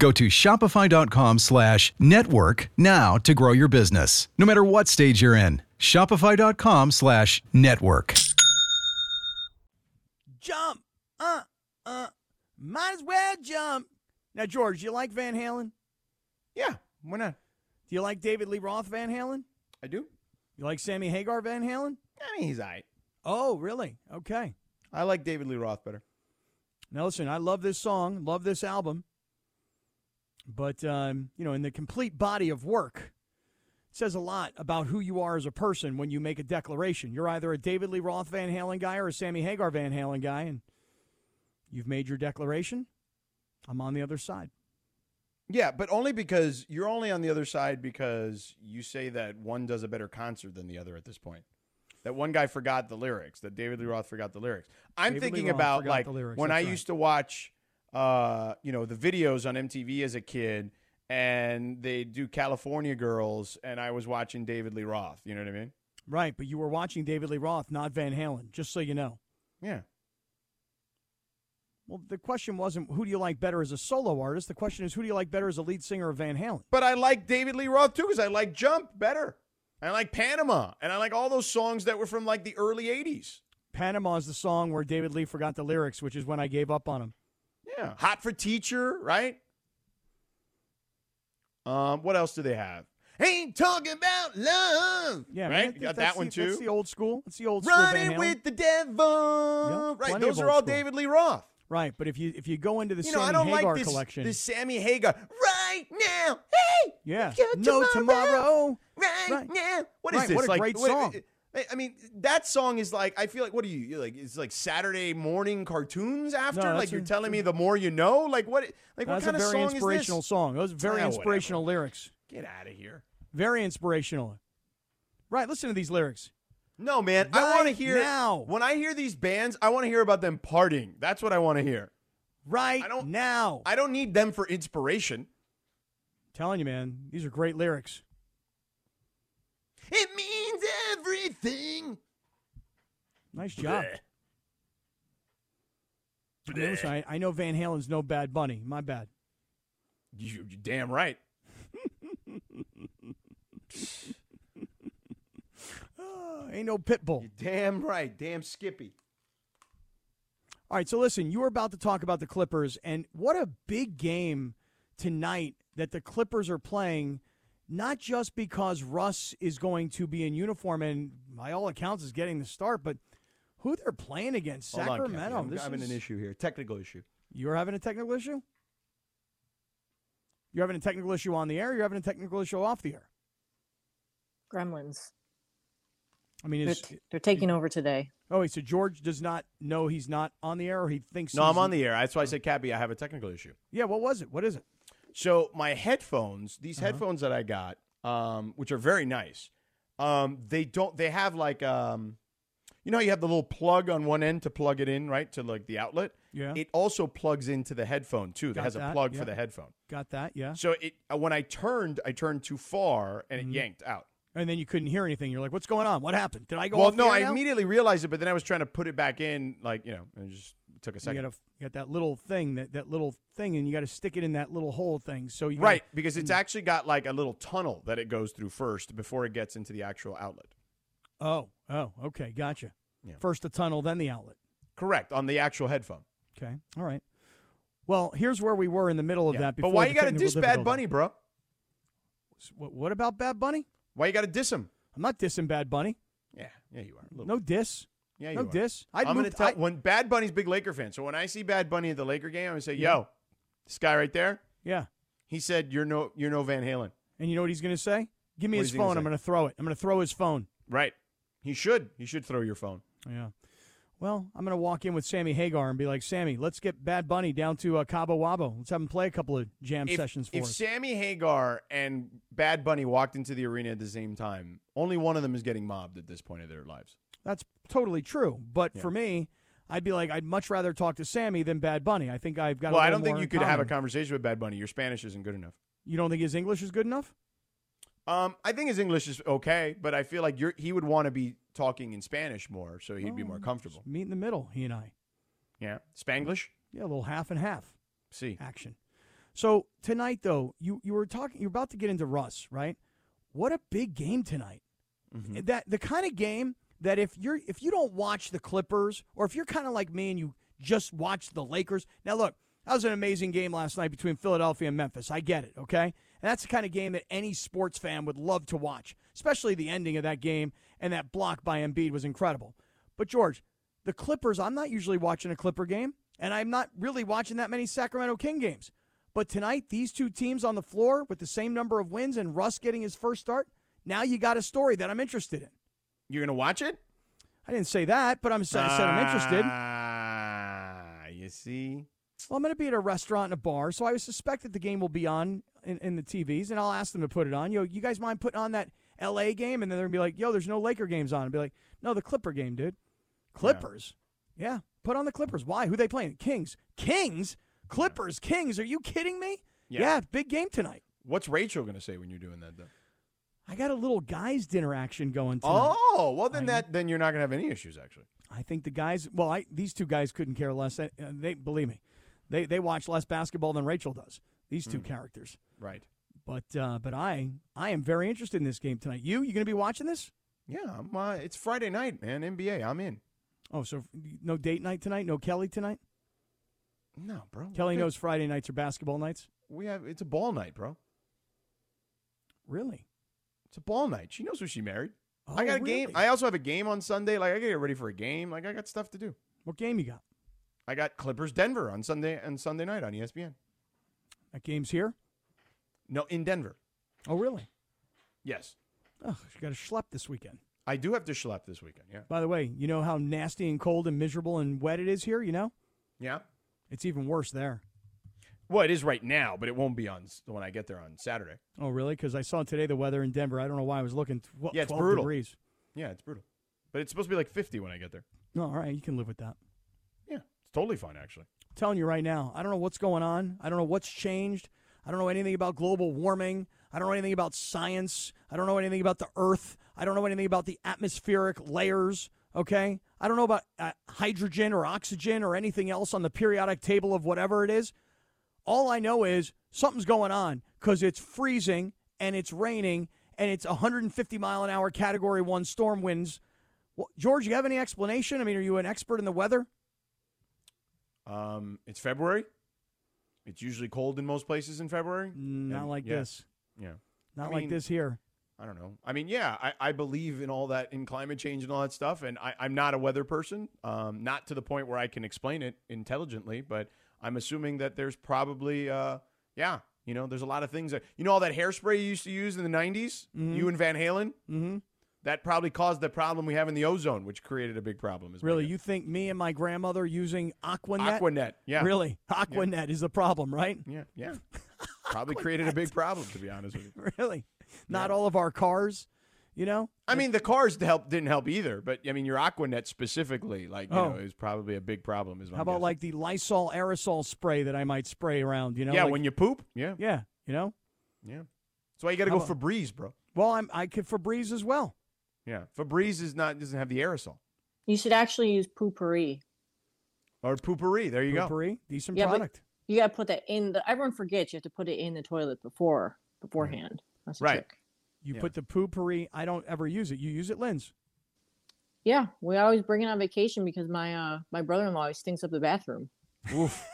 Go to shopify.com slash network now to grow your business, no matter what stage you're in. Shopify.com slash network. Jump. Uh, uh. Might as well jump. Now, George, you like Van Halen? Yeah, why not? Do you like David Lee Roth Van Halen? I do. You like Sammy Hagar Van Halen? I mean, he's all right. Oh, really? Okay. I like David Lee Roth better. Now, listen, I love this song, love this album. But, um, you know, in the complete body of work, it says a lot about who you are as a person when you make a declaration. You're either a David Lee Roth Van Halen guy or a Sammy Hagar Van Halen guy, and you've made your declaration. I'm on the other side. Yeah, but only because you're only on the other side because you say that one does a better concert than the other at this point. That one guy forgot the lyrics, that David Lee Roth forgot the lyrics. I'm David thinking about like when I right. used to watch uh, you know, the videos on MTV as a kid and they do California Girls and I was watching David Lee Roth, you know what I mean? Right, but you were watching David Lee Roth, not Van Halen, just so you know. Yeah. Well, the question wasn't who do you like better as a solo artist. The question is who do you like better as a lead singer of Van Halen? But I like David Lee Roth too because I like Jump better. I like Panama and I like all those songs that were from like the early 80s. Panama is the song where David Lee forgot the lyrics, which is when I gave up on him. Yeah. Hot for Teacher, right? Um, what else do they have? Ain't talking about love. Yeah, right. you got that one the- too. That's the old school. That's the old school Running with the devil. Yeah, right. Those are all school. David Lee Roth. Right, but if you if you go into the You know, I Sammy don't Hagar like this, collection, this Sammy Hagar. Right now. Hey. yeah, no tomorrow. Right, Right. now. What is Right, this? what a like, great song. I mean, that song is like I feel like what are you you're like? It's like Saturday morning cartoons after. No, like you're a- telling me the more you know. Like what? Like what kind of song inspirational is this? song. Those are very whatever. inspirational lyrics. Get out of here. Very inspirational. Right, listen to these lyrics. No, man. I want to hear now. when I hear these bands. I want to hear about them partying. That's what I want to hear. Right I don't- now. I don't need them for inspiration. Telling you, man, these are great lyrics. It means everything. Nice job. I mean, listen, I, I know Van Halen's no bad bunny. My bad. You, you damn right. Oh, ain't no pit bull. Damn right. Damn Skippy. All right, so listen, you were about to talk about the Clippers, and what a big game tonight that the Clippers are playing, not just because Russ is going to be in uniform and, by all accounts, is getting the start, but who they're playing against. Hold on, Sacramento. I'm This having is- an issue here. Technical issue. You're having a technical issue? You're having a technical issue on the air, or you're having a technical issue off the air? Gremlins. I mean, They're, t- they're taking over today. oh, wait, so George does not know he's not on the air, or he thinks No, he's I'm on the air. That's why I said, Cappy, I have a technical issue. Yeah, what was it? What is it? So my headphones, these Uh-huh. headphones that I got, um, which are very nice, um, they don't. They have like, um, you know, you have the little plug on one end to plug it in, right, to like the outlet. Yeah. It also plugs into the headphone too. Got that has a plug yeah. for the headphone. Got that? Yeah. So it uh, when I turned, I turned too far and Mm-hmm. it yanked out. And then you couldn't hear anything. You're like, what's going on? What happened? Did I go well, no, I now? immediately realized it, but then I was trying to put it back in, like you know, and just took a You second. got, a, you got that little thing, that, that little thing, and you got to stick it in that little hole thing. So you gotta- Right, because it's mm. actually got like a little tunnel that it goes through first before it gets into the actual outlet. Oh, oh, okay, gotcha. Yeah. First the tunnel, then the outlet. Correct on the actual headphone. Okay, all right. Well, here's where we were in the middle of Yeah. that. But why you got to diss Bad. Bunny, bro? What, what about Bad Bunny? Why you got to diss him? I'm not dissing Bad Bunny. Yeah, yeah, you are. No diss. Yeah, you no are. diss. I'd I'm gonna tell I- when Bad Bunny's big Laker fan. So when I see Bad Bunny at the Laker game, I'm gonna say, "Yo, this guy right there." Yeah. He said, "You're no, you're no Van Halen." And you know what he's going to say? Give me What his is he gonna phone. I'm going to throw it. I'm going to throw his phone. Right. He should. He should throw your phone. Yeah. Well, I'm going to walk in with Sammy Hagar and be like, Sammy, let's get Bad Bunny down to uh, Cabo Wabo. Let's have him play a couple of jam If, sessions for if us. If Sammy Hagar and Bad Bunny walked into the arena at the same time, only one of them is getting mobbed at this point of their lives. That's totally true. But Yeah. for me, I'd be like, I'd much rather talk to Sammy than Bad Bunny. I think I've got. well, I don't think you could have a conversation with Bad Bunny. Your Spanish isn't good enough. You don't think his English is good enough? Um, I think his English is okay, but I feel like you're, he would want to be talking in Spanish more, so he'd be more comfortable. Meet in the middle, he and I. Yeah, Spanglish. Yeah, a little half and half See, action. So tonight, though, you you were talking. You're about to get into Russ, right? What a big game tonight. Mm-hmm. That the kind of game that if you're if you don't watch the Clippers, or if you're kind of like me and you just watch the Lakers. Now, look, that was an amazing game last night between Philadelphia and Memphis. I get it, okay? And that's the kind of game that any sports fan would love to watch, especially the ending of that game and that block by Embiid was incredible. But George, the Clippers, I'm not usually watching a Clipper game, and I'm not really watching that many Sacramento King games. But tonight, these two teams on the floor with the same number of wins and Russ getting his first start, now you got a story that I'm interested in. You're gonna watch it? I didn't say that, but I'm I said I'm interested. Ah, you see. Well, I'm going to be at a restaurant and a bar, so I suspect that the game will be on in, in the TVs, and I'll ask them to put it on. Yo, you guys mind putting on that LA game? And then they're going to be like, yo, there's no Laker games on. I'll be like, no, the Clipper game, dude. Clippers? Yeah. put on the Clippers. Why? Who they playing? Kings. Kings? Clippers, Kings. Are you kidding me? Yeah. yeah big game tonight. What's Rachel gonna say when you're doing that though? I got a little guys' dinner action going tonight. Oh, well then that then you're not gonna have any issues actually. I think the guys. Well, I these two guys couldn't care less. They believe me, they they watch less basketball than Rachel does. These two characters. Right. But uh, but I I am very interested in this game tonight. You you going to be watching this? Yeah, I'm, uh, it's Friday night, man. NBA, I'm in. Oh, so no date night tonight? No Kelly tonight? No, bro. Kelly knows Friday nights are basketball nights. We have it's a ball night, bro. Really? It's a ball night. She knows who she married. Oh, I got a game. I also have a game on Sunday. Like I gotta get ready for a game. Like I got stuff to do. What game you got? I got Clippers Denver on Sunday and Sunday night on ESPN. That game's here. No, in Denver. Oh, really? Yes. Oh, you got to schlep this weekend. I do have to schlep this weekend. Yeah. By the way, you know how nasty and cold and miserable and wet it is here. You know, Yeah. it's even worse there. Well, it is right now, but it won't be on when I get there on Saturday. Oh, really? Because I saw today the weather in Denver. I don't know why I was looking. Tw- Yeah, it's 12 brutal. degrees. Yeah, it's brutal. But it's supposed to be like 50 when I get there. No, all right, you can live with that. Yeah, it's totally fine actually. telling you right now, I don't know what's going on. I don't know what's changed. I don't know anything about global warming. I don't know anything about science. I don't know anything about the Earth. I don't know anything about the atmospheric layers. Okay. I don't know about uh, hydrogen or oxygen or anything else on the periodic table of whatever it is. All I know is something's going on because it's freezing and it's raining and it's 150 mile an hour category one storm winds. Well, George, you have any explanation? I mean, are you an expert in the weather? Um, it's February. It's usually cold in most places in February. Not And- like yeah, this. Yeah. Not I like mean, this here. I don't know. I mean, yeah, I, I believe in all that, in climate change and all that stuff. And I, I'm not a weather person, um, not to the point where I can explain it intelligently, but I'm assuming that there's probably, uh, yeah, you know, there's a lot of things that, you know, all that hairspray you used to use in the 90s, Mhm. you and Van Halen? Mm-hmm. That probably caused the problem we have in the ozone, which created a big problem. Really, you think me and my grandmother using Aquanet? Aquanet, yeah. Really, Aquanet is the problem, right? Yeah, yeah. Probably created a big problem, to be honest with you. really, not all of our cars. You know, I mean, the cars help didn't help either, but I mean, your Aquanet specifically, like you Oh. know, is probably a big problem. Is how about like the Lysol aerosol spray that I might spray around? You know, yeah, like- when you poop, yeah, yeah, you know. yeah. That's why you got to go about- Febreze, bro. Well, I'm I could Febreze as well. Yeah, Febreze is not doesn't have the aerosol You should actually use Poo-Pourri. or Poo-Pourri. There you go. Poo-Pourri, decent Yeah, product. you got to put that in the. Everyone forgets you have to put it in the toilet before beforehand. That's the Right. trick. You Yeah. put the Poo-Pourri. I don't ever use it. You use it, Linz. Yeah, we always bring it on vacation because my uh my brother-in-law always stinks up the bathroom. Oof.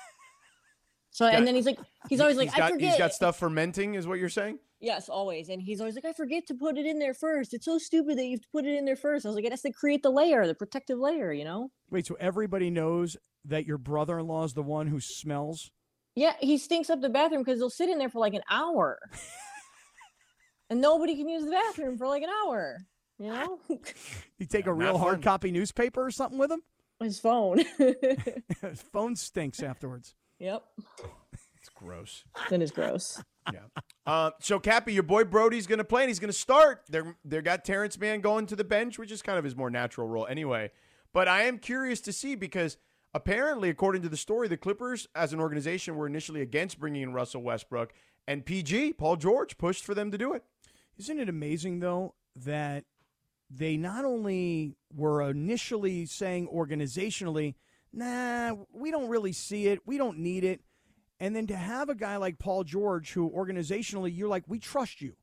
So Got- and then he's like, he's always like, he's got, I forget. He's got stuff fermenting, is what you're saying? Yes, always. And he's always like, I forget to put it in there first. It's so stupid that you have to put it in there first. I was like, it has to create the layer, the protective layer, you know? Wait, so everybody knows that your brother-in-law is the one who smells? Yeah, he stinks up the bathroom because he'll sit in there for like an hour. and nobody can use the bathroom for like an hour. You know? You take a real hard fun. copy newspaper or something with him? His phone. His phone stinks afterwards. yep. It's gross. Then it's gross. Yeah. Uh, so Cappy, your boy Brodie's going to play, and he's going to start. They're they got Terance Mann going to the bench, which is kind of his more natural role anyway. But I am curious to see because apparently, according to the story, the Clippers as an organization were initially against bringing in Russell Westbrook, and PG Paul George pushed for them to do it. Isn't it amazing though that they not only were initially saying organizationally, nah, we don't really see it, we don't need it, and then to have a guy like Paul George who organizationally you're like, we trust you.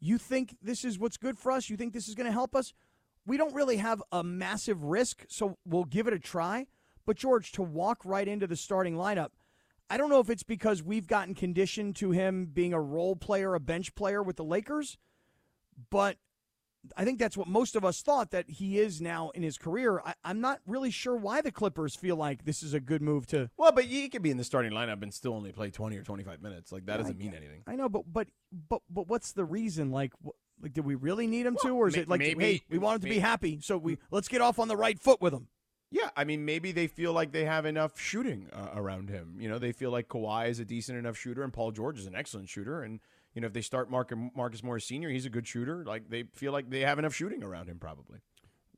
You think this is what's good for us? You think this is going to help us? We don't really have a massive risk, so we'll give it a try. But George, to walk right into the starting lineup, I don't know if it's because we've gotten conditioned to him being a role player, a bench player with the Lakers, but I think that's what most of us thought that he is now in his career. I, I'm not really sure why the Clippers feel like this is a good move to. Well, but he could be in the starting lineup and still only play twenty or twenty five minutes. Like that doesn't mean anything. I know, but but but but what's the reason? Like, wh- like, did we really need him to, or is may- it like, maybe- hey, we want him to be happy, so we let's get off on the right foot with him. Yeah, I mean, maybe they feel like they have enough shooting uh, around him. You know, they feel like Kawhi is a decent enough shooter, and Paul George is an excellent shooter. And you know, if they start Mark- Marcus Morris Senior, he's a good shooter. Like they feel like they have enough shooting around him, probably.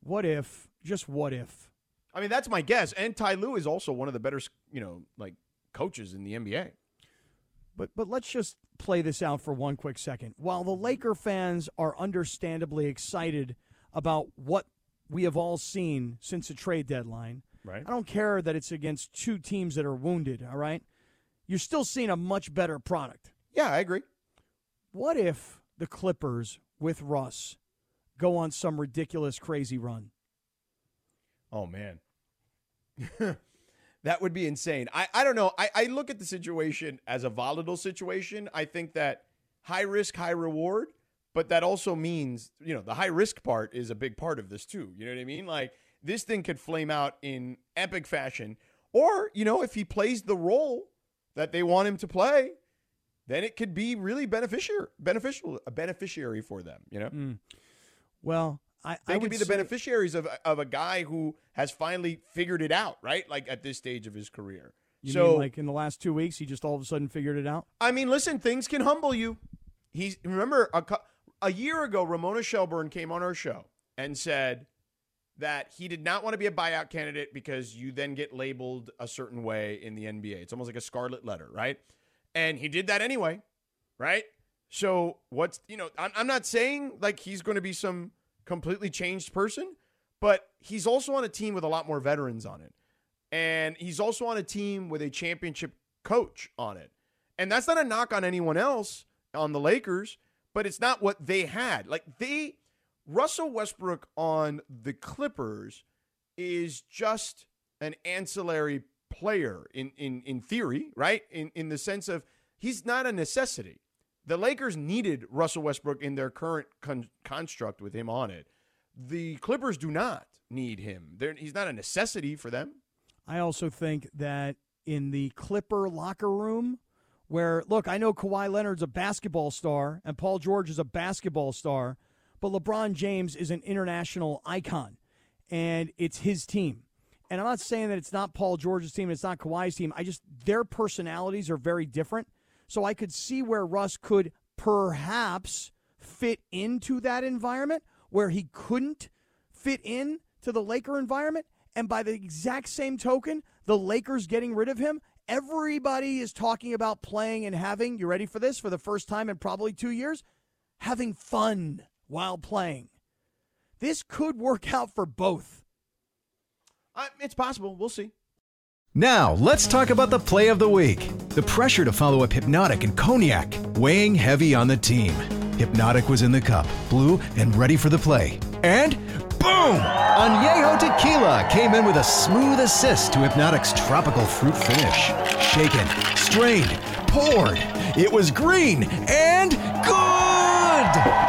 What if? Just what if? I mean, that's my guess. And Ty Lue is also one of the better, you know, like coaches in the NBA. But but let's just play this out for one quick second. While the Laker fans are understandably excited about what we have all seen since the trade deadline, Right. I don't care that it's against two teams that are wounded, all right? You're still seeing a much better product. Yeah, I agree. What if the Clippers with Russ go on some ridiculous crazy run? Oh man. that would be insane. I, I don't know. I, I look at the situation as a volatile situation. I think that high risk, high reward, but that also means, you know, the high risk part is a big part of this too. You know what I mean? Like this thing could flame out in epic fashion. Or, you know, if he plays the role that they want him to play, then it could be really beneficial beneficial a beneficiary for them, you know? Mm. Well, I, They I could would be the beneficiaries of, of a guy who has finally figured it out, right? Like at this stage of his career. You so, mean like in the last two weeks, he just all of a sudden figured it out? I mean, listen, things can humble you. He's remember a, a year ago, Ramona Shelburne came on our show and said that he did not want to be a buyout candidate because you then get labeled a certain way in the NBA. It's almost like a scarlet letter, right? And he did that anyway. right? So what's you know, I'm, I'm not saying like he's going to be some completely changed person, but he's also on a team with a lot more veterans on it, and he's also on a team with a championship coach on it, and that's not a knock on anyone else on the Lakers, but it's not what they had. Like they, Russell Westbrook on the Clippers is just an ancillary player in in in theory, right? In in the sense of he's not a necessity. The Lakers needed Russell Westbrook in their current con- construct with him on it. The Clippers do not need him. They're, he's not a necessity for them. I also think that in the Clipper locker room, where look, I know Kawhi Leonard's a basketball star and Paul George is a basketball star, but LeBron James is an international icon, and it's his team. And I'm not saying that it's not Paul George's team, it's not Kawhi's team. I just their personalities are very different. So I could see where Russ could perhaps fit into that environment where he couldn't fit in to the Laker environment. And by the exact same token, the Lakers getting rid of him, everybody is talking about playing and having, you ready for this, for the first time in probably two years, having fun while playing. This could work out for both. It's possible. We'll see. Now, let's talk about the play of the week. The pressure to follow up Hypnotic and Cognac, weighing heavy on the team. Hypnotic was in the cup, blue, and ready for the play. And boom! Añejo Tequila came in with a smooth assist to Hypnotic's tropical fruit finish. Shaken, strained, poured. It was green and good!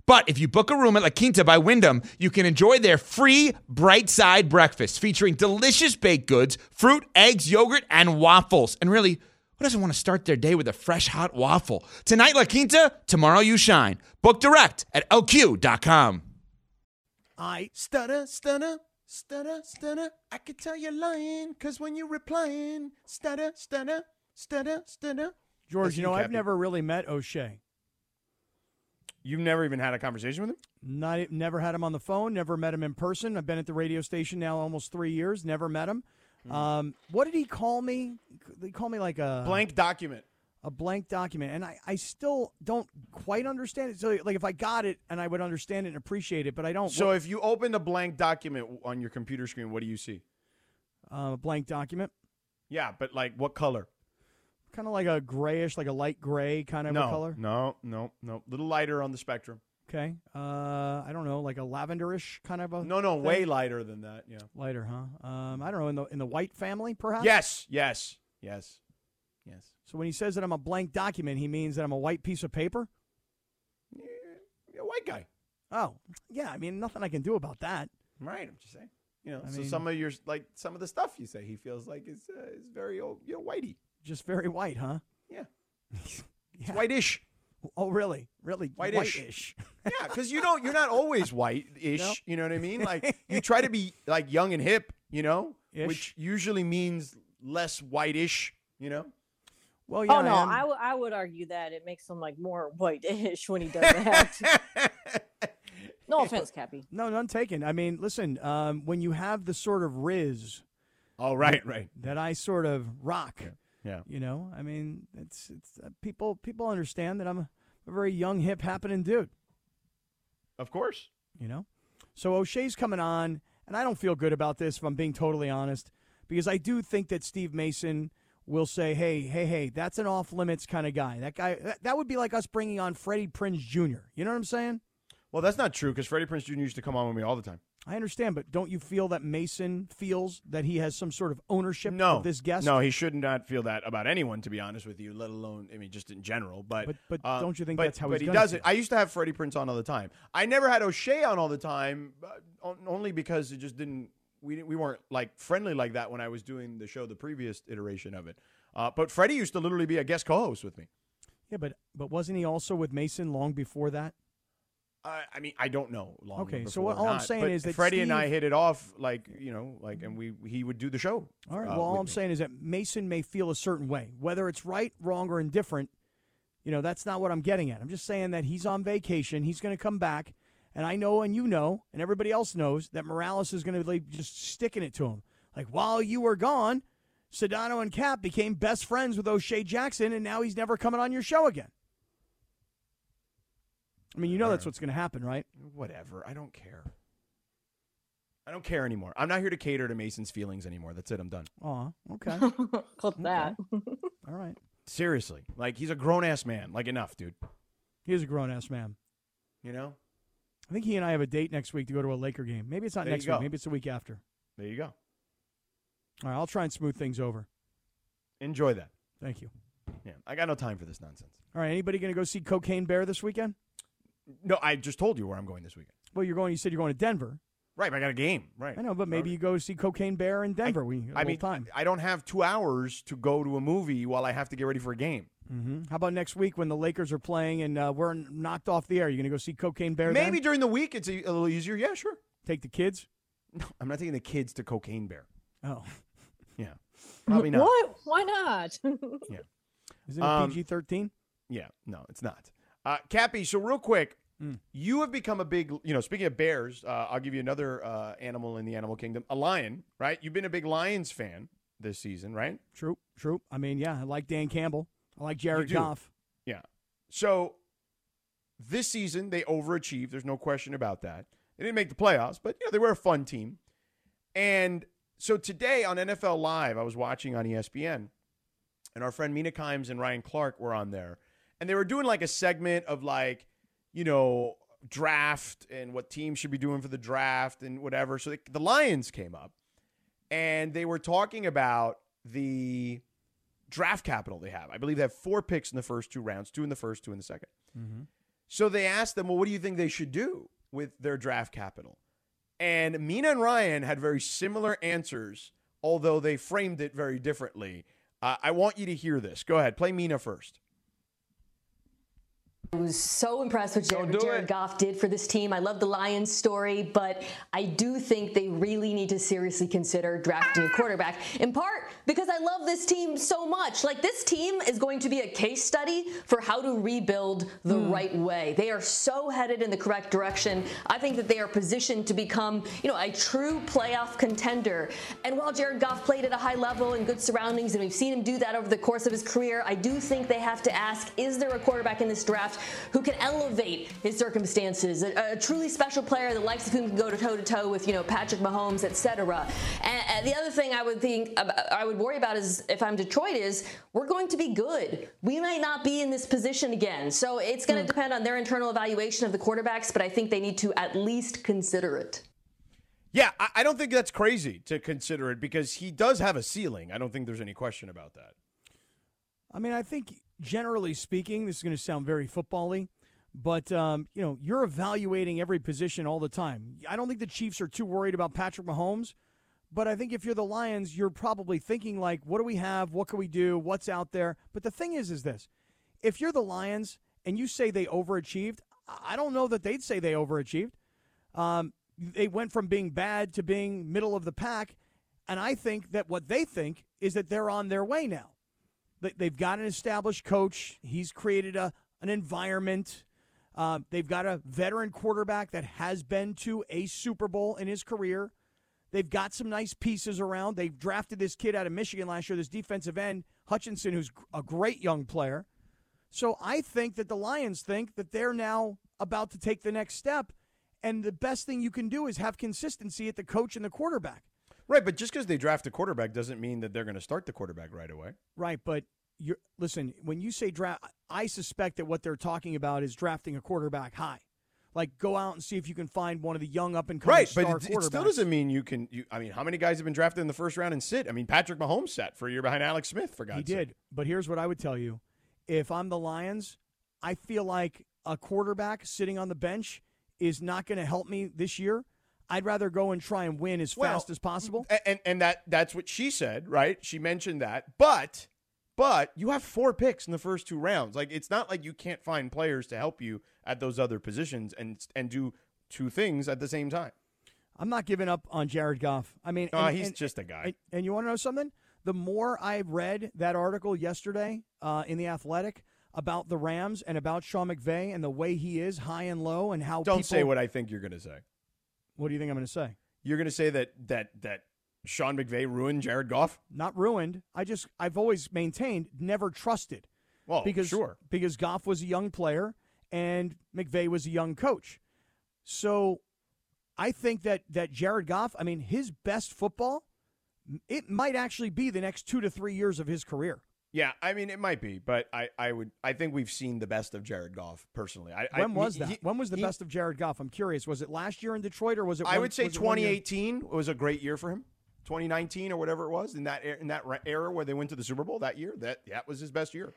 But if you book a room at La Quinta by Wyndham, you can enjoy their free bright side breakfast featuring delicious baked goods, fruit, eggs, yogurt, and waffles. And really, who doesn't want to start their day with a fresh hot waffle? Tonight, La Quinta, tomorrow, you shine. Book direct at lq.com. I Stutter, stutter, stutter, stutter. I could tell you're lying, cause when you're replying, stutter, stutter, stutter, stutter. George, you know, I've never really met O'Shea. You've never even had a conversation with him? Not never had him on the phone. Never met him in person. I've been at the radio station now almost three years. Never met him. Hmm. Um, what did he call me? They call me like a Blank document. a blank document, and I, I still don't quite understand it. So like if I got it and I would understand it and appreciate it, but I don't. So if you open a blank document on your computer screen, what do you see? uh, a blank document, Yeah, but like what color? Kind of like a grayish, like a light gray kind of no, a color. no, no, no. Little lighter on the spectrum. Okay. Uh, I don't know, like a lavenderish kind of a. No, no, thing? way lighter than that. Yeah. lighter, huh? Um, I don't know in the in the white family, perhaps. Yes, yes, yes, yes. So when he says that I'm a blank document, he means that I'm a white piece of paper. You're a white guy, Oh, yeah. I mean, nothing I can do about that. right? I'm just saying. You know, I so mean- some of your like some of the stuff you say, he feels like is uh, is very old, you know, whitey. Just very white, huh? Yeah, it's Yeah. whitish. Oh, really? Really? Whitish. Whitish. Yeah, because you don't, you're not always white-ish. No. You know what I mean? Like you try to be like young and hip. You know, Ish. which usually means less whitish. You know. Well, yeah. oh no, I am. I, w- I would argue that it makes him like more white-ish when he does that. no offense, Cappy. no, none taken. I mean, listen. Um, when you have the sort of riz oh, right, right. that I sort of rock, Yeah. You know, I mean, it's it's uh, people people understand that I'm a, a very young, hip, happening dude. Of course. you know? So O'Shea's coming on, and I don't feel good about this if I'm being totally honest, because I do think that Steve Mason will say, hey, hey, hey, that's an off limits kind of guy. That guy, that, that would be like us bringing on Freddie Prinze Jr. You know what I'm saying? Well, that's not true because Freddie Prinze Jr. used to come on with me all the time. I understand, but don't you feel that Mason feels that he has some sort of ownership No, of this guest? No, he should not feel that about anyone, to be honest with you. Let alone, I mean, just in general. But But- but uh, don't you think but- that's how But he's he does it. I used to have Freddie Prinze on all the time. I never had O'Shea on all the time, uh, only because it just didn't. We didn't, we weren't like friendly like that when I was doing the show, the previous iteration of it. Uh, but Freddie used to literally be a guest co-host with me. Yeah, but but wasn't he also with Mason long before that? Uh, I mean, I don't know. Long Okay, so what- all I'm saying is that Freddie and I hit it off, like you know, like, and we he would do the show. All right. uh, well, all with I'm me. saying is that Mason may feel a certain way, whether it's right, wrong, or indifferent. You know, that's not what I'm getting at. I'm just saying that he's on vacation. He's going to come back, and I know, and you know, and everybody else knows that Morales is going to be just sticking it to him. Like while you were gone, Sedano and Cap became best friends with O'Shea Jackson, and now he's never coming on your show again. I mean, you know that's what's going to happen, right? Whatever. I don't care. I don't care anymore. I'm not here to cater to Mason's feelings anymore. That's it. I'm done. Oh, okay. Clip that. All right. Seriously, like he's a grown ass man. Like enough, dude. He is a grown ass man. You know. I think he and I have a date next week to go to a Laker game. Maybe it's not There you next week. Maybe it's the week after. There you go. All right, I'll try and smooth things over. Enjoy that. Thank you. Yeah, I got no time for this nonsense. All right, anybody going to go see Cocaine Bear this weekend? No, I just told you where I'm going this weekend. Well, you're going. You said you're going to Denver. Right, but I got a game. Right. I know, but maybe you go see Cocaine Bear in Denver. we I mean, time. I don't have two hours to go to a movie while I have to get ready for a game. hmm How about next week when the Lakers are playing and uh, we're knocked off the air? You're going to go see Cocaine Bear? Maybe then? during the week it's a, a little easier. Yeah, sure. take the kids. No, I'm not taking the kids to Cocaine Bear. Oh, Yeah, probably not. What? Why not? Yeah. isn't it Um, PG thirteen? Yeah, no, it's not. Uh, Cappy, so real quick, Hmm. you have become a big, you know, speaking of bears, uh, I'll give you another uh, animal in the animal kingdom, a lion, right? You've been a big Lions fan this season, right? True, true. I mean, yeah, I like Dan Campbell. I like Jared. Goff. Yeah. So this season they overachieved. There's no question about that. They didn't make the playoffs, but you know they were a fun team. And so today on NFL Live, I was watching on ESPN, and our friend Mina Kimes and Ryan Clark were on there, and they were doing like a segment of like, you know, draft and what teams should be doing for the draft and whatever. So the, the Lions came up, and they were talking about the draft capital they have. I believe they have four picks in the first two rounds, two in the first, two in the 2nd So they asked them, well, what do you think they should do with their draft capital? And Mina and Ryan had very similar answers, although they framed it very differently. Uh, I want you to hear this. Go ahead, play Mina first. I was so impressed with Jared, what Jared Goff did for this team. I love the Lions story, but I do think they really need to seriously consider drafting a quarterback, in part because I love this team so much. Like, this team is going to be a case study for how to rebuild the right way. They are so headed in the correct direction. I think that they are positioned to become, you know, a true playoff contender. And while Jared Goff played at a high level in good surroundings, and we've seen him do that over the course of his career, I do think they have to ask, is there a quarterback in this draft who can elevate his circumstances, a, a truly special player, the likes of whom can go toe to toe with, you know, Patrick Mahomes, etc. And, and the other thing I would think I would worry about is if I'm Detroit is we're going to be good. We might not be in this position again, so it's going to hmm. depend on their internal evaluation of the quarterbacks. But I think they need to at least consider it. Yeah, I, I don't think that's crazy to consider it because he does have a ceiling. I don't think there's any question about that. I mean, I think generally speaking, this is going to sound very football-y, but um, you know, you're evaluating every position all the time. I don't think the Chiefs are too worried about Patrick Mahomes, but I think if you're the Lions, you're probably thinking like, what do we have? What can we do? What's out there? But the thing is, is this: if you're the Lions and you say they overachieved, I don't know that they'd say they overachieved. Um, they went from being bad to being middle of the pack, and I think that what they think is that they're on their way now. They- They've got an established coach. He's created a an environment. Uh, they've got a veteran quarterback that has been to a Super Bowl in his career. They've got some nice pieces around. They've drafted this kid out of Michigan last year, this defensive end Hutchinson, who's a great young player. So I think that the Lions think that they're now about to take the next step, and the best thing you can do is have consistency at the coach and the quarterback. Right, but just because they draft a quarterback doesn't mean that they're going to start the quarterback right away. Right, but you're listen, when you say draft I suspect that what they're talking about is drafting a quarterback high. Like go out and see if you can find one of the young up and coming Right, star but it, it still doesn't mean you can. You, I mean, how many guys have been drafted in the first round and sit? I mean, Patrick Mahomes sat for a year behind Alex Smith. For God's sake, he sake. did. But here's what I would tell you. If I'm the Lions, I feel like a quarterback sitting on the bench is not going to help me this year. I'd rather go and try and win as Well, fast as possible. And and that that's what she said, right? She mentioned that, but but you have four picks in the first two rounds. Like it's not like you can't find players to help you at those other positions and and do two things at the same time. I'm not giving up on Jared Goff. I mean, Uh, and- he's and- just a guy. And, and you want to know something? The more I read that article yesterday uh, in the Athletic about the Rams and about Sean McVay and the way he is high and low and how Don't people, say what I think you're going to say. What do you think I'm going to say? You're going to say that that that Sean McVay ruined Jared Goff? Not ruined. I just I've always maintained never trusted. Well, because sure. because Goff was a young player and McVay was a young coach. So I think that that Jared Goff, I mean, his best football, it might actually be the next two to three years of his career. Yeah, I mean it might be, but I, I would I think we've seen the best of Jared Goff personally. I, When I, was that? he- when was the he- best of Jared Goff? I'm curious. Was it last year in Detroit or was it? I one- would say was it 2018 was a great year for him. 2019 or whatever it was in that in that era where they went to the Super Bowl that year. That that was his best year.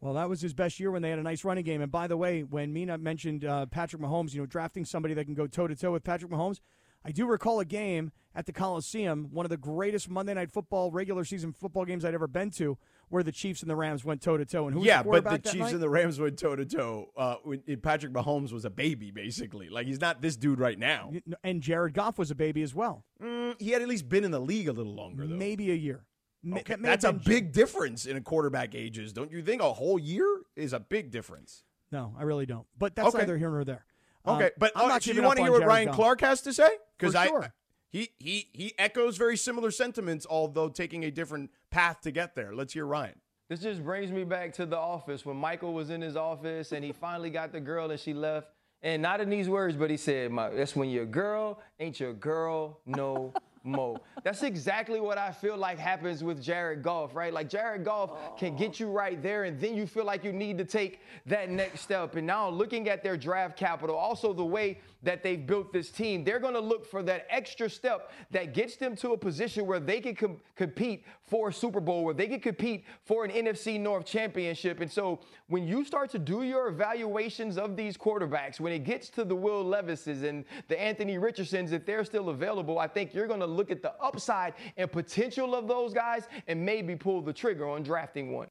Well, that was his best year when they had a nice running game. And by the way, when Mina mentioned uh, Patrick Mahomes, you know, drafting somebody that can go toe to toe with Patrick Mahomes, I do recall a game at the Coliseum, one of the greatest Monday Night Football regular season football games I'd ever been to, where the Chiefs and the Rams went toe to toe. And who yeah, the but the Chiefs night? and the Rams went toe to toe. Uh, Patrick Mahomes was a baby, basically. Like he's not this dude right now. and Jared Goff was a baby as well. Mm, he had at least been in the league a little longer, though. Maybe a year. Okay, that That's a big difference in a quarterback ages, don't you think? A whole year is a big difference. No, I really don't. But that's Okay. neither here nor there. Um, Okay, but I'm uh, not so you want to hear what Jared Ryan Goff. Clark has to say? Because I sure. He he he echoes very similar sentiments, although taking a different path to get there. Let's hear Ryan. This just brings me back to the office when Michael was in his office and he finally got the girl and she left. And not in these words, but he said, "My- That's when your girl ain't your girl no more. That's exactly what I feel like happens with Jared Goff, right? Like Jared Goff can get you right there, and then you feel like you need to take that next step. And now looking at their draft capital, also the way that they've built this team, they're going to look for that extra step that gets them to a position where they can com- compete for a Super Bowl, where they can compete for an NFC North championship. And so when you start to do your evaluations of these quarterbacks, when it gets to the Will Levises and the Anthony Richardsons, if they're still available, I think you're going to look at the upside and potential of those guys and maybe pull the trigger on drafting one.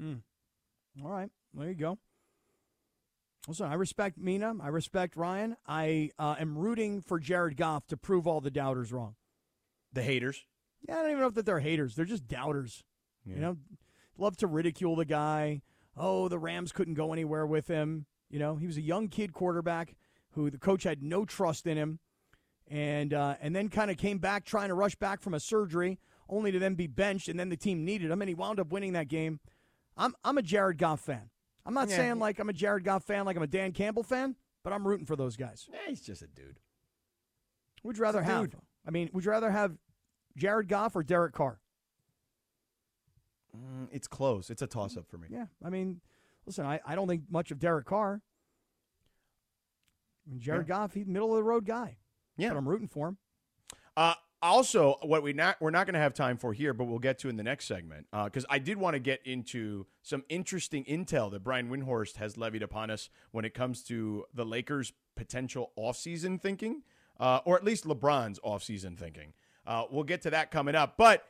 Mm. All right, there you go. Listen, I respect Mina. I respect Ryan. I uh, am rooting for Jared Goff to prove all the doubters wrong. The haters. Yeah, I don't even know if they're haters. They're just doubters. You know, love to ridicule the guy. Oh, the Rams couldn't go anywhere with him. You know, he was a young kid quarterback who the coach had no trust in him, and uh, and then kind of came back trying to rush back from a surgery, only to then be benched, and then the team needed him, and he wound up winning that game. I'm I'm a Jared Goff fan. I'm not Yeah. saying like I'm a Jared Goff fan, like I'm a Dan Campbell fan, but I'm rooting for those guys. Yeah, he's just a dude. Would you rather have? dude. I mean, would you rather have Jared Goff or Derek Carr? Mm, it's close. It's a toss up for me. Yeah, I mean, listen, I, I don't think much of Derek Carr. I mean, Jared Goff, he's middle of the road guy. Yeah. but I'm rooting for him. Uh, also, what we not we're not going to have time for here, but we'll get to in the next segment because I did want to get into some interesting intel that Brian Windhorst has levied upon us when it comes to the Lakers' potential offseason thinking, uh, or at least LeBron's offseason thinking. Uh, we'll get to that coming up, but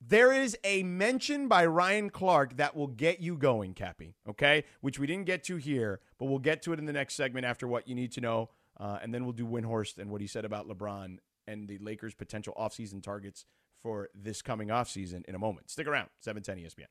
there is a mention by Ryan Clark that will get you going, Cappy. Okay, which we didn't get to here, but we'll get to it in the next segment after what you need to know, uh, and then we'll do Windhorst and what he said about LeBron and the Lakers' potential offseason targets for this coming offseason in a moment. Stick around, 710 ESPN.